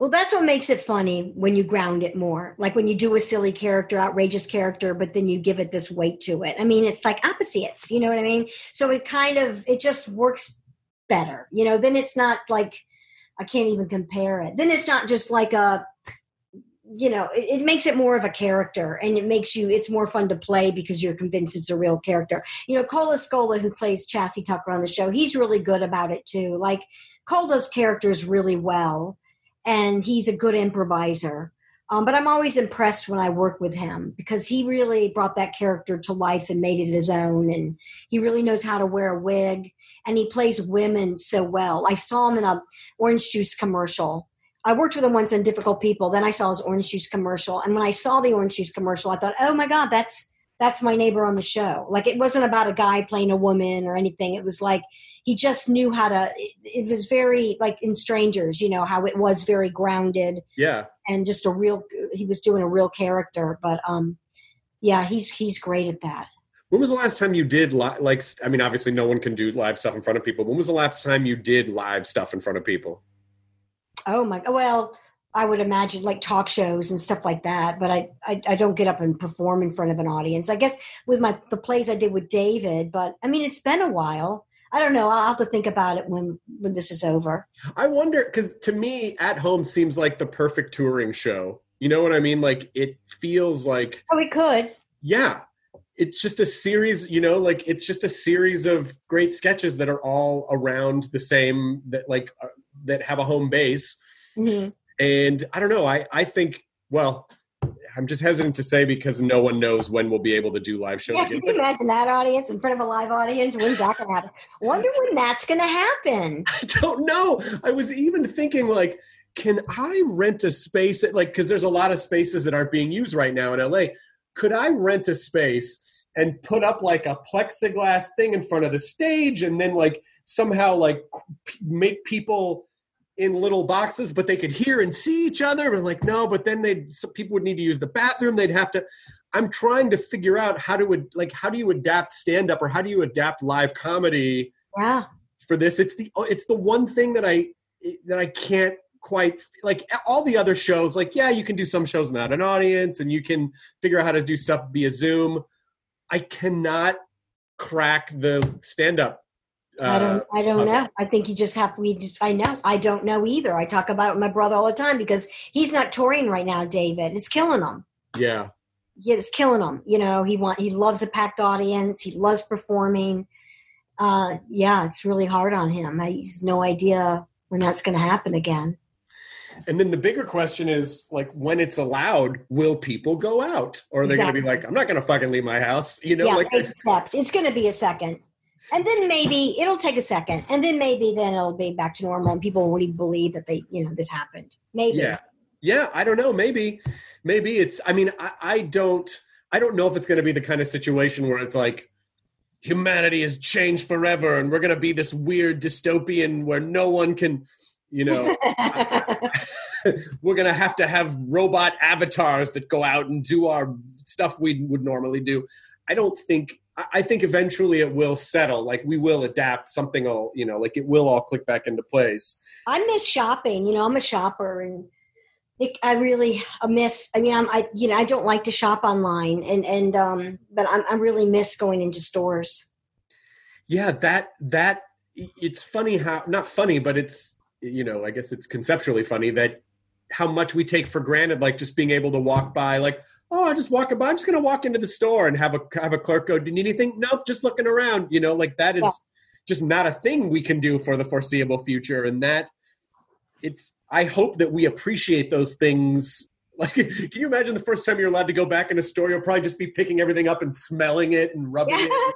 Well, that's what makes it funny when you ground it more. Like when you do a silly character, outrageous character, but then you give it this weight to it. I mean, it's like opposites, you know what I mean? So it kind of it just works better. You know, then it's not like I can't even compare it. Then it's not just like a you know, it, it makes it more of a character and it makes you it's more fun to play because you're convinced it's a real character. You know, Cole Escola, who plays Chassie Tucker on the show, he's really good about it too. Like Cole does characters really well and he's a good improviser. Um, but I'm always impressed when I work with him because he really brought that character to life and made it his own. And he really knows how to wear a wig, and he plays women so well. I saw him in a orange juice commercial. I worked with him once on Difficult People. Then I saw his orange juice commercial, and when I saw the orange juice commercial, I thought, "Oh my God, that's that's my neighbor on the show." Like it wasn't about a guy playing a woman or anything. It was like he just knew how to. It, was very like in Strangers, you know, how it was very grounded yeah and just a real he was doing a real character but um yeah he's he's great at that when was the last time you did li- like i mean obviously no one can do live stuff in front of people when was the last time you did live stuff in front of people oh my well i would imagine like talk shows and stuff like that but I, I i don't get up and perform in front of an audience i guess with my the plays i did with david but i mean it's been a while I don't know. I'll have to think about it when when this is over. I wonder because to me, at home seems like the perfect touring show. You know what I mean? Like it feels like Oh, it could. yeah, it's just a series. You know, like it's just a series of great sketches that are all around the same that like uh, that have a home base. Mhm. And I don't know. I I think well. I'm just hesitant to say because no one knows when we'll be able to do live shows Yeah, again. can you imagine that audience in front of a live audience? When's that going to happen? Wonder when that's going to happen. [LAUGHS] I don't know. I was even thinking like, can I rent a space at like because there's a lot of spaces that aren't being used right now in LA. Could I rent a space and put up like a plexiglass thing in front of the stage and then like somehow like make people in little boxes but they could hear and see each other. And like no but then they people would need to use the bathroom. They'd have to i'm trying to figure out how to like how do you adapt stand up or how do you adapt live comedy Yeah. for this? It's the it's the one thing that i that i can't quite like all the other shows like yeah you can do some shows without an audience and you can figure out how to do stuff via zoom. I cannot crack the stand up I don't. I don't know. I think you just have. We. I know. I don't know either. I talk about it with my brother all the time because he's not touring right now. David, it's killing him. yeah Yeah, it's killing him. You know, he want. He loves a packed audience. He loves performing. Uh, yeah, it's really hard on him. I, he's no idea when that's going to happen again. and then the bigger question is like when it's allowed will people go out or are they going to be like i'm not going to fucking leave my house you know yeah, like steps. It's going to be a second, and then maybe it'll take a second, and then maybe then it'll be back to normal, and people will really believe that they, you know, this happened. Maybe. yeah yeah i don't know maybe maybe it's i mean i, I don't i don't know if it's going to be the kind of situation where it's like humanity has changed forever and we're going to be this weird dystopian where no one can you know [LAUGHS] we're going to have to have robot avatars that go out and do our stuff we would normally do i don't think I- think eventually it will settle like we will adapt something will you know like it will all click back into place I miss shopping. You know, I'm a shopper, and it, I really I miss. I mean, I'm I you know I don't like to shop online, and and um, but I'm, I really miss going into stores. yeah that that it's funny how not funny but it's you know i guess it's conceptually funny that how much we take for granted like just being able to walk by like oh i just walking by i'm just going to walk into the store and have a have a clerk go do you need anything nope just looking around you know like that is Yeah. just not a thing we can do for the foreseeable future and that it's i hope that we appreciate those things [LAUGHS] like can you imagine the first time you're allowed to go back in a store you'll probably just be picking everything up and smelling it and rubbing it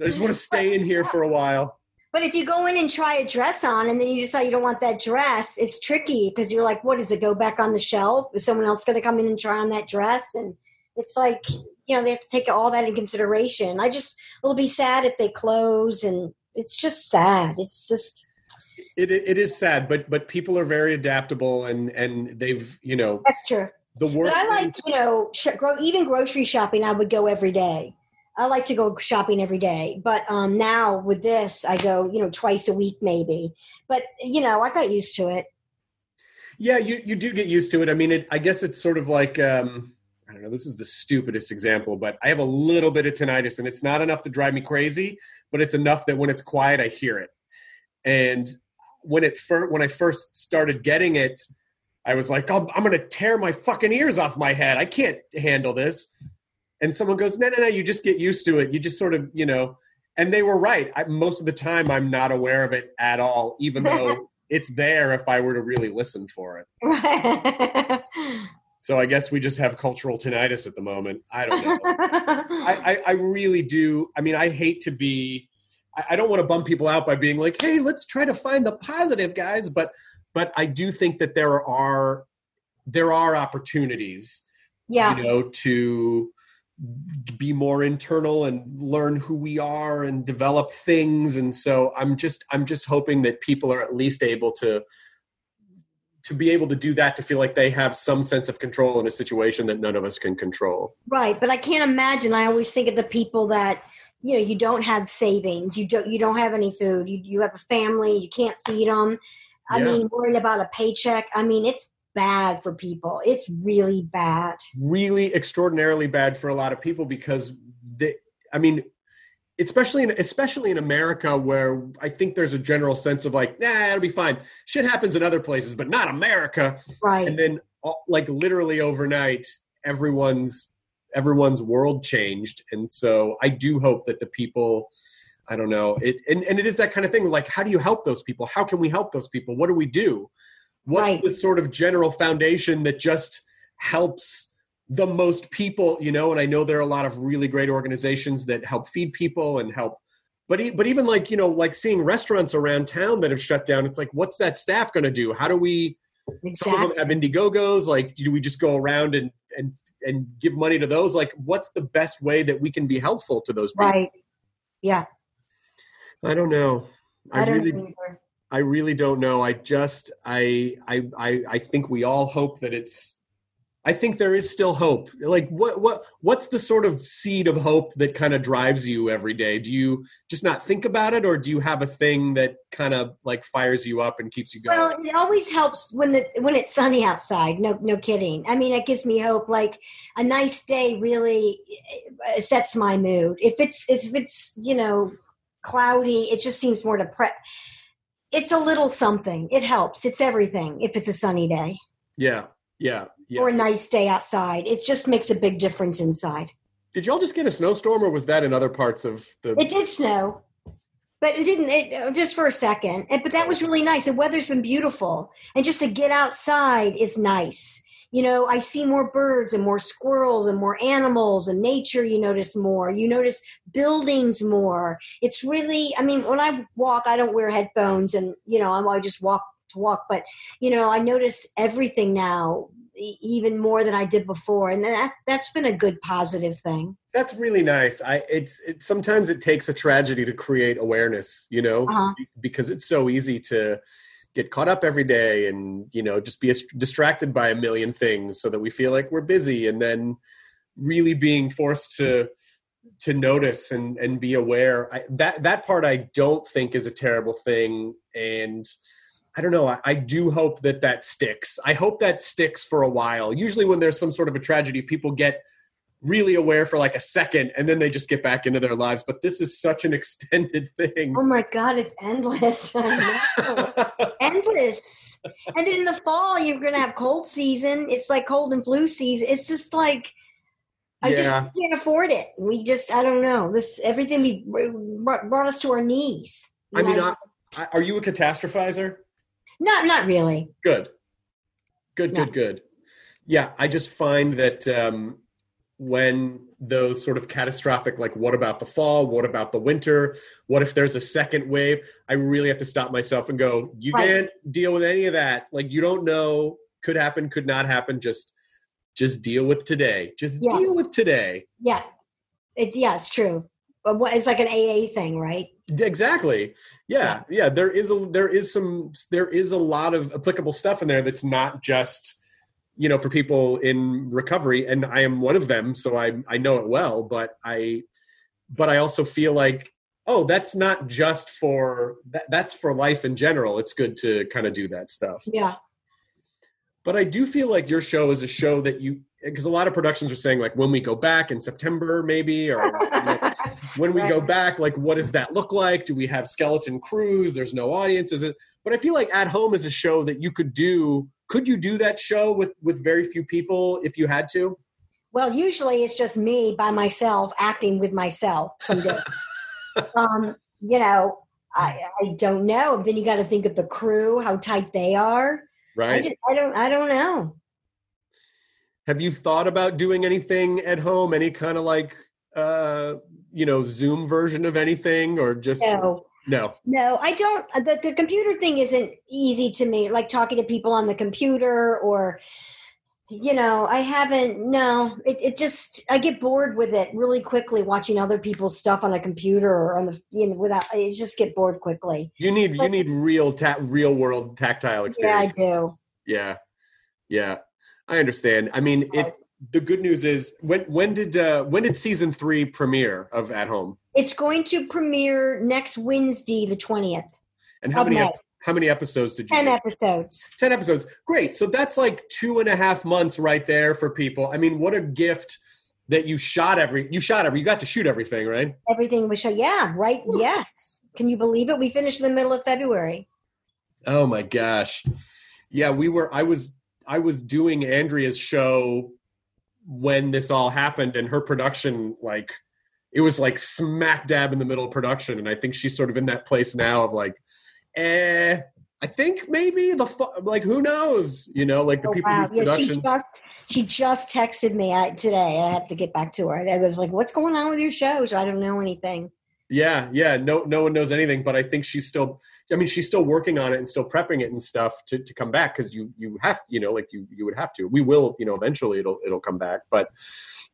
I just want to stay in here for a while. But if you go in and try a dress on, and then you decide you don't want that dress, it's tricky because you're like, what does it go back on the shelf? Is someone else going to come in and try on that dress? And it's like, you know, they have to take all that in consideration. I just, it'll be sad if they close, and it's just sad. It's just. It it is sad, but but people are very adaptable and and they've you know That's true. the worst. But I like, you know, sh- gro- even grocery shopping, I would go every day. I like to go shopping every day. But um, now with this, I go, you know, twice a week maybe. But, you know, I got used to it. yeah, you you do get used to it. I mean, it, I guess it's sort of like um, I don't know. This is the stupidest example, but I have a little bit of tinnitus, and it's not enough to drive me crazy, but it's enough that when it's quiet, I hear it. And when it fir- when I first started getting it, I was like, oh, I'm going to tear my fucking ears off my head. I can't handle this. And someone goes, no, no, no. You just get used to it. You just sort of, you know. And they were right. I, most of the time, I'm not aware of it at all, even though [LAUGHS] it's there if I were to really listen for it. So I guess we just have cultural tinnitus at the moment. I don't know. I, [LAUGHS] I, I really do. I mean, I hate to be. I, I don't want to bum people out by being like, "Hey, let's try to find the positive, guys." But but I do think that there are there are opportunities, yeah. you know, to be more internal and learn who we are and develop things. And so I'm just I'm just hoping that people are at least able to to be able to do that to feel like they have some sense of control in a situation that none of us can control. Right. But I can't imagine. I always think of the people that, you know, you don't have savings. You don't, you don't have any food. You, you have a family. You can't feed them. I Yeah. mean, worried about a paycheck. I mean, it's bad for people. It's really bad. really extraordinarily bad for a lot of people because they i mean especially in especially in America where I think there's a general sense of like, nah, it'll be fine. Shit happens in other places, but not America. Right. And then uh, like literally overnight, everyone's everyone's world changed. And so I do hope that the people I don't know. It and, and it is that kind of thing. Like, how do you help those people? How can we help those people? What do we do? What's Right. the sort of general foundation that just helps the most people, you know? And I know there are a lot of really great organizations that help feed people and help but e- but even like, you know, like seeing restaurants around town that have shut down, it's like what's that staff going to do? How do we some of them have Indiegogos, like do we just go around and and and give money to those? Like what's the best way that we can be helpful to those people? Right. Yeah. I don't know. I, I, don't really, either. I really don't know. I just, I, I, I, I think we all hope that it's. I think there is still hope. Like, what, what, what's the sort of seed of hope that kind of drives you every day? Do you just not think about it, or do you have a thing that kind of like fires you up and keeps you going? Well, it always helps when the when it's sunny outside. No, no kidding. I mean, it gives me hope. Like a nice day really uh, sets my mood. If it's if it's you know cloudy, it just seems more depressed. It's a little something. It helps. It's everything. If it's a sunny day yeah, yeah, yeah. or a nice day outside, it just makes a big difference inside. Did y'all just get a snowstorm, or was that in other parts of the? It did snow, but it didn't. It uh, just for a second. And- But that was really nice. The weather's been beautiful, and just to get outside is nice. You know, I see more birds and more squirrels and more animals and nature. You notice more. You notice buildings more. It's really. I mean, when I walk, I don't wear headphones, and you know, I'm I just walk to walk. But you know, I notice everything now even more than I did before, and that that's been a good positive thing. That's really nice. I it's it, sometimes it takes a tragedy to create awareness, you know, Uh-huh. because it's so easy to get caught up every day and you know just be distracted by a million things so that we feel like we're busy and then really being forced to to notice and and be aware. I, that that part i don't think is a terrible thing. And i don't know I, I do hope that that sticks. I hope that sticks for a while. Usually when there's some sort of a tragedy people get really aware for like a second and then they just get back into their lives but this is such an [LAUGHS] extended thing Oh my God, it's endless. [LAUGHS] [LAUGHS] Endless. And then in the fall, you're going to have cold season. It's like cold and flu season. It's just like, I just can't afford it. We just, I don't know. This everything we brought us to our knees. i mean I, I, are you a catastrophizer not not really. good good No. good good yeah i just find that um when those sort of catastrophic like what about the fall? What about the winter? What if there's a second wave? I really have to stop myself and go you Right. can't deal with any of that. Like you don't know. Could happen could not happen. Just just deal with today. Just Yeah. deal with today. Yeah, it yeah, it's true. But what it's like an AA thing, right? exactly. Yeah. yeah there is a there is some there is a lot of applicable stuff in there that's not just you know for people in recovery and i am one of them so i i know it well but i but i also feel like oh that's not just for that, that's for life in general it's good to kind of do that stuff Yeah, but I do feel like your show is a show that you because a lot of productions are saying like when we go back in September maybe or you know, [LAUGHS] when we go back like what does that look like? Do we have skeleton crews? There's no audience. Is it? But I feel like At Home is a show that you could do. Could you do that show with with very few people if you had to? Well, usually it's just me by myself acting with myself. Some days. [LAUGHS] um, you know, I, I don't know. Then you got to think of the crew, how tight they are. I Right? just, I don't, I don't know. have you thought about doing anything at home? Any kind of like uh you know Zoom version of anything or just No, no? no, I don't. uh, The, the computer thing isn't easy to me. Like talking to people on the computer or, you know, I haven't. No, it, it just I get bored with it really quickly. Watching other people's stuff on a computer or on the, you know, without I just get bored quickly. You need you need real ta- real world tactile experience. Yeah, I do. Yeah, yeah, I understand. I mean, it. The good news is when when did uh, when did season three premiere of At Home? It's going to premiere next Wednesday, the twentieth. And how many ep- how many episodes did you? Ten do? episodes. Ten episodes. Great. So that's like two and a half months right there for people. I mean, what a gift that you shot every you shot every you got to shoot everything, right? Everything was shot. Yeah, right. Yes. Can you believe it? We finished in the middle of February. Oh my gosh. Yeah, we were I was I was doing Andrea's show when this all happened and her production like it was like smack dab in the middle of production and I think she's sort of in that place now of like eh I think maybe the fu- like who knows, you know, like the Oh, people wow. Yeah, she just she just texted me I, today. I have to get back to her. I was like, "What's going on with your shows?" I don't know anything. Yeah, yeah. No, no one knows anything, but I think she's still. I mean, she's still working on it and still prepping it and stuff to, to come back because you you have you know like you you would have to. We will you know eventually it'll it'll come back, but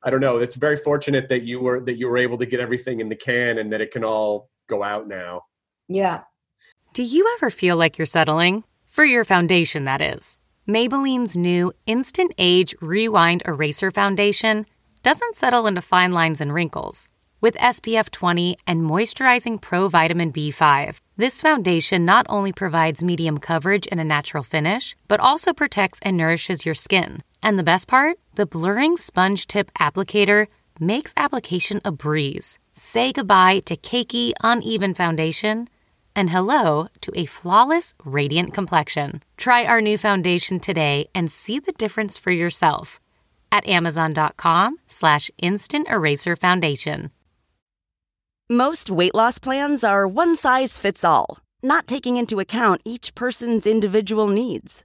I don't know. It's very fortunate that you were that you were able to get everything in the can and that it can all go out now. Yeah. Do you ever feel like you're settling? For your foundation, that is. Maybelline's new Instant Age Rewind Eraser Foundation doesn't settle into fine lines and wrinkles. With SPF 20 and moisturizing pro vitamin B5, this foundation not only provides medium coverage and a natural finish, but also protects and nourishes your skin. And the best part? The blurring sponge tip applicator makes application a breeze. Say goodbye to cakey, uneven foundation and hello to a flawless, radiant complexion. Try our new foundation today and see the difference for yourself at amazon.com slash instant eraser foundation. Most weight loss plans are one size fits all, not taking into account each person's individual needs.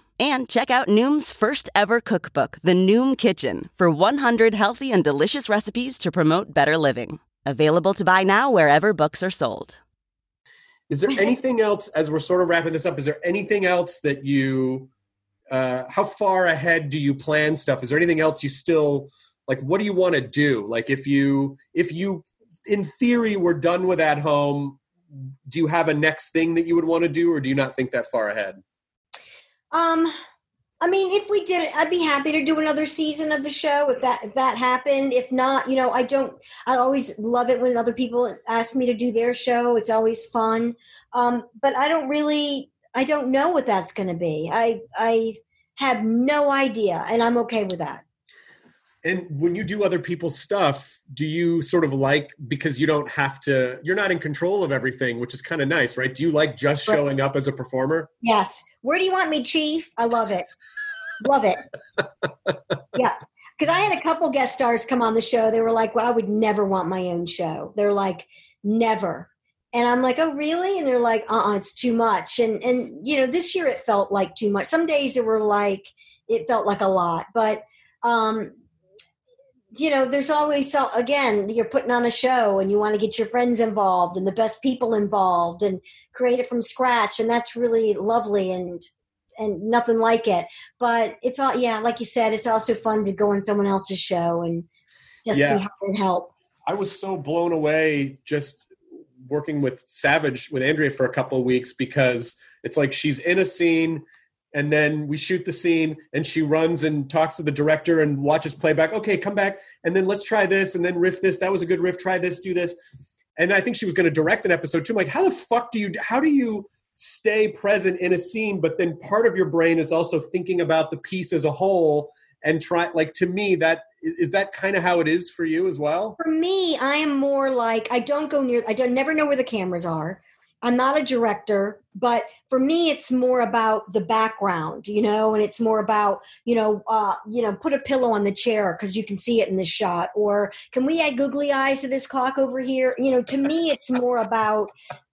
And check out Noom's first ever cookbook, The Noom Kitchen, for 100 healthy and delicious recipes to promote better living. Available to buy now wherever books are sold. Is there anything else as we're sort of wrapping this up? Is there anything else that you? Uh, how far ahead do you plan stuff? Is there anything else you still like? What do you want to do? Like if you if you in theory were done with at home, do you have a next thing that you would want to do, or do you not think that far ahead? Um, I mean, if we did it, I'd be happy to do another season of the show if that if that happened. If not, you know, I don't. I always love it when other people ask me to do their show. It's always fun. Um, but I don't really. I don't know what that's going to be. I I have no idea, and I'm okay with that. And when you do other people's stuff, do you sort of like because you don't have to? You're not in control of everything, which is kind of nice, right? Do you like just showing up as a performer? Yes. Where do you want me, Chief? I love it. Love it. [LAUGHS] yeah. Because I had a couple guest stars come on the show. They were like, well, I would never want my own show. They're like, never. And I'm like, oh, really? And they're like, uh uh it's too much. And, and, you know, this year it felt like too much. Some days it were like, it felt like a lot. But, um, you know, there's always so again, you're putting on a show and you want to get your friends involved and the best people involved and create it from scratch, and that's really lovely and and nothing like it. But it's all yeah, like you said, it's also fun to go on someone else's show and just Yeah. be help. I was so blown away just working with Savage with Andrea for a couple of weeks because it's like she's in a scene and then we shoot the scene and she runs and talks to the director and watches playback. Okay, come back and then let's try this and then riff this. That was a good riff. Try this, do this. And I think she was going to direct an episode too. I'm like, how the fuck do you how do you stay present in a scene but then part of your brain is also thinking about the piece as a whole and try like to me that is that kind of how it is for you as well? For me, I am more like I don't go near. I don't never know where the cameras are. I'm not a director, but for me, it's more about the background, you know, and it's more about you know, uh, you know, put a pillow on the chair because you can see it in this shot, or can we add googly eyes to this clock over here? You know, to me, it's more about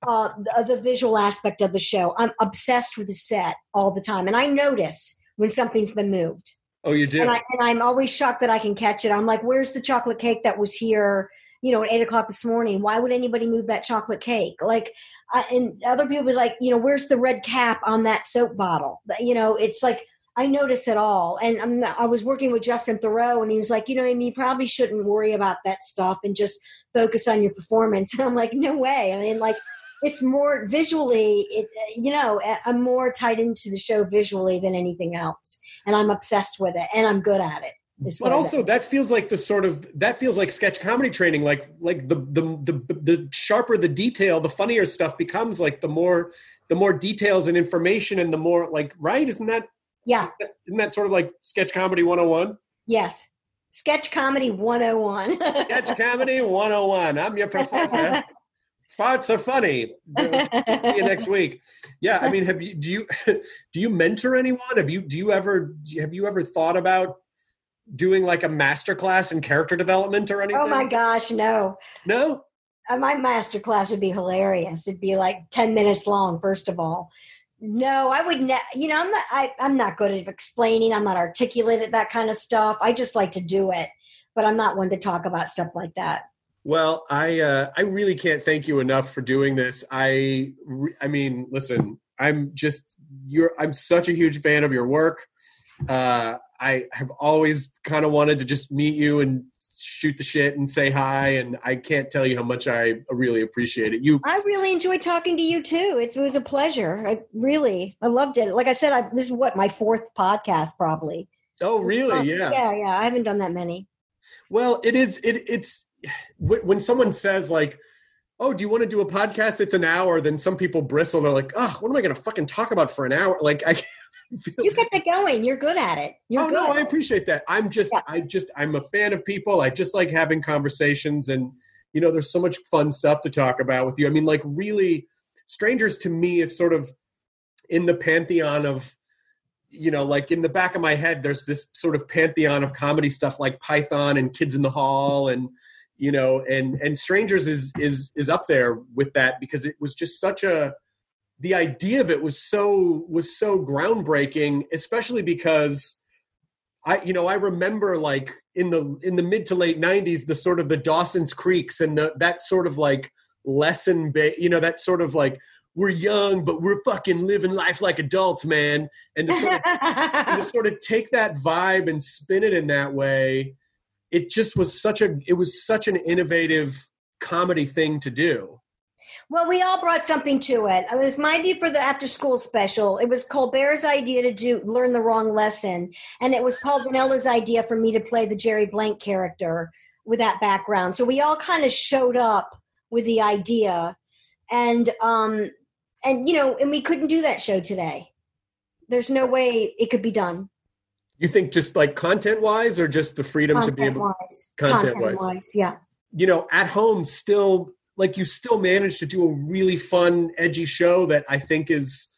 uh, the, the visual aspect of the show. I'm obsessed with the set all the time, and I notice when something's been moved. Oh, you do. And, I, and I'm always shocked that I can catch it. I'm like, where's the chocolate cake that was here, you know, at eight o'clock this morning? Why would anybody move that chocolate cake? Like, uh, and other people be like, you know, where's the red cap on that soap bottle? You know, it's like, I notice it all. And I'm I was working with Justin Theroux and he was like, you know, Amy, you probably shouldn't worry about that stuff and just focus on your performance. [LAUGHS] And I'm like, no way. I mean, like, it's more visually. It, you know, I'm more tied into the show visually than anything else, and I'm obsessed with it, and I'm good at it. But also, that feels like the sort of that feels like sketch comedy training. Like like the the the the sharper the detail, the funnier stuff becomes. Like the more the more details and information, and the more like right? Isn't that yeah? Isn't that sort of like sketch comedy 101? Yes. Sketch comedy 101. Sketch comedy 101. I'm your professor. [LAUGHS] Farts are funny. See you next week. Yeah, I mean, have you do you [LAUGHS] do you mentor anyone? Have you do you ever have you ever thought about doing like a master class in character development or anything? oh my gosh, no. No? Uh, my master class would be hilarious. It'd be like 10 minutes long, first of all. No, I would ne- you know, I'm not I, I'm not good at explaining. I'm not articulate at that kind of stuff. I just like to do it. But I'm not one to talk about stuff like that. Well, I uh, I really can't thank you enough for doing this. I re- I mean, listen, I'm just you're I'm such a huge fan of your work. Uh, I have always kind of wanted to just meet you and shoot the shit and say hi, and I can't tell you how much I really appreciate it. You I really enjoyed talking to you too. It was a pleasure. I really, I loved it. Like I said, I, this is what my fourth podcast probably. Oh, really? Yeah. Yeah, yeah. I haven't done that many. Well, it is. It it's when when someone says like, "Oh, do you want to do a podcast?" It's an hour. Then some people bristle. They're like, "Oh, what am I going to fucking talk about for an hour?" Like I. [LAUGHS] You kept it going. You're good at it. You're oh good. no, I appreciate that. I'm just, I just, I'm a fan of people. I just like having conversations, and you know, there's so much fun stuff to talk about with you. I mean, like, really, strangers to me is sort of in the pantheon of, you know, like in the back of my head, there's this sort of pantheon of comedy stuff like Python and Kids in the Hall, and you know, and and Strangers is is is up there with that because it was just such a the idea of it was so was so groundbreaking especially because i you know i remember like in the in the mid to late 90s the sort of the dawson's creeks and the, that sort of like lesson ba- you know that sort of like we're young but we're fucking living life like adults man. And to sort of, and to sort of take that vibe and spin it in that way it just was such a it was such an innovative comedy thing to do Well, we all brought something to it. It was my idea for the after school special. It was Colbert's idea to do learn the wrong lesson, and it was Paul Dinello's idea for me to play the Jerry Blank character with that background. So we all kind of showed up with the idea, and um, and you know, and we couldn't do that show today. There's no way it could be done. You think just like content wise, or just the freedom to be able Content-wise. content wise? Content-wise, yeah. You know, at home, still like you still manage to do a really fun, edgy show that I think is.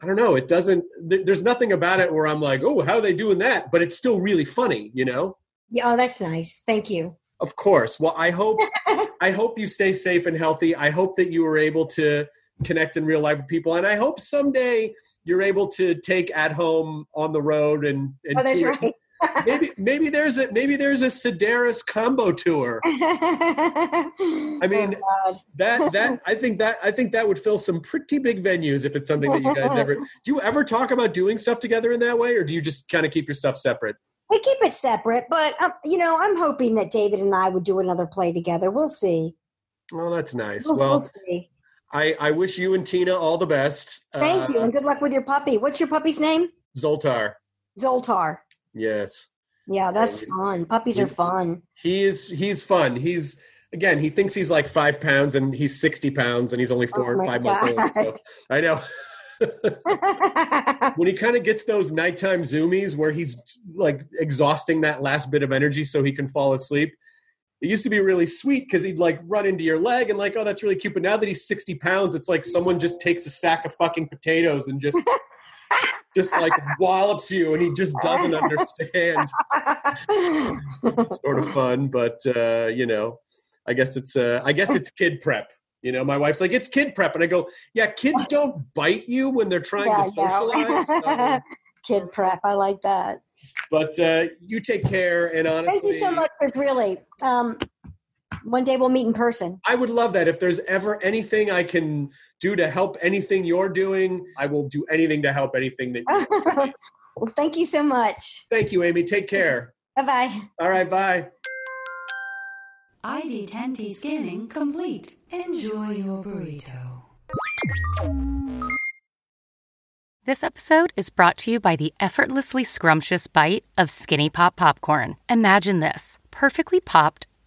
I don't know. It doesn't. Th- there's nothing about it where I'm like, oh, how are they doing that? But it's still really funny, you know. Yeah, oh, that's nice. Thank you. Of course. Well, I hope [LAUGHS] I hope you stay safe and healthy. I hope that you were able to connect in real life with people, and I hope someday you're able to take at home on the road and, and Oh, that's tour- right. Maybe maybe there's a maybe there's a Sedaris combo tour. [LAUGHS] I mean that that I think that I think that would fill some pretty big venues if it's something that you guys ever [LAUGHS] do you ever talk about doing stuff together in that way or do you just kind of keep your stuff separate? We keep it separate, but um, you know, I'm hoping that David and I would do another play together. We'll see. Well, that's nice. We'll, Well, we'll see. I I wish you and Tina all the best. Thank you, Uh, and good luck with your puppy. What's your puppy's name? Zoltar. Zoltar. Yes. Yeah, that's fun. Puppies are fun. He is he's fun. He's again, he thinks he's like five pounds and he's sixty pounds and he's only oh four Oh and five months old. So [LAUGHS] I know. [LAUGHS] when he kind of gets those nighttime zoomies where he's like exhausting that last bit of energy so he can fall asleep. It used to be really sweet because he'd like run into your leg and like, oh, that's really cute. But now that he's 60 pounds, it's like someone just takes a sack of fucking potatoes and just [LAUGHS] just like wallops you and he just doesn't understand. [LAUGHS] sort of fun, but uh, you know, I guess it's uh, I guess it's kid prep. You know, my wife's like, it's kid prep, and I go, yeah, kids [LAUGHS] don't bite you when they're trying Yeah, to socialize. [LAUGHS] so- Kid prep. I like that. but uh, you take care, and honestly, Thank you so much, Chris. Really. Um, one day we'll meet in person. I would love that. If there's ever anything I can do to help anything you're doing, I will do anything to help anything that. You [LAUGHS] well, thank you so much. Thank you, Amy. Take care. Bye bye. All right, bye. ID10T scanning complete. Enjoy your burrito. This episode is brought to you by the effortlessly scrumptious bite of Skinny Pop Popcorn. Imagine this perfectly popped,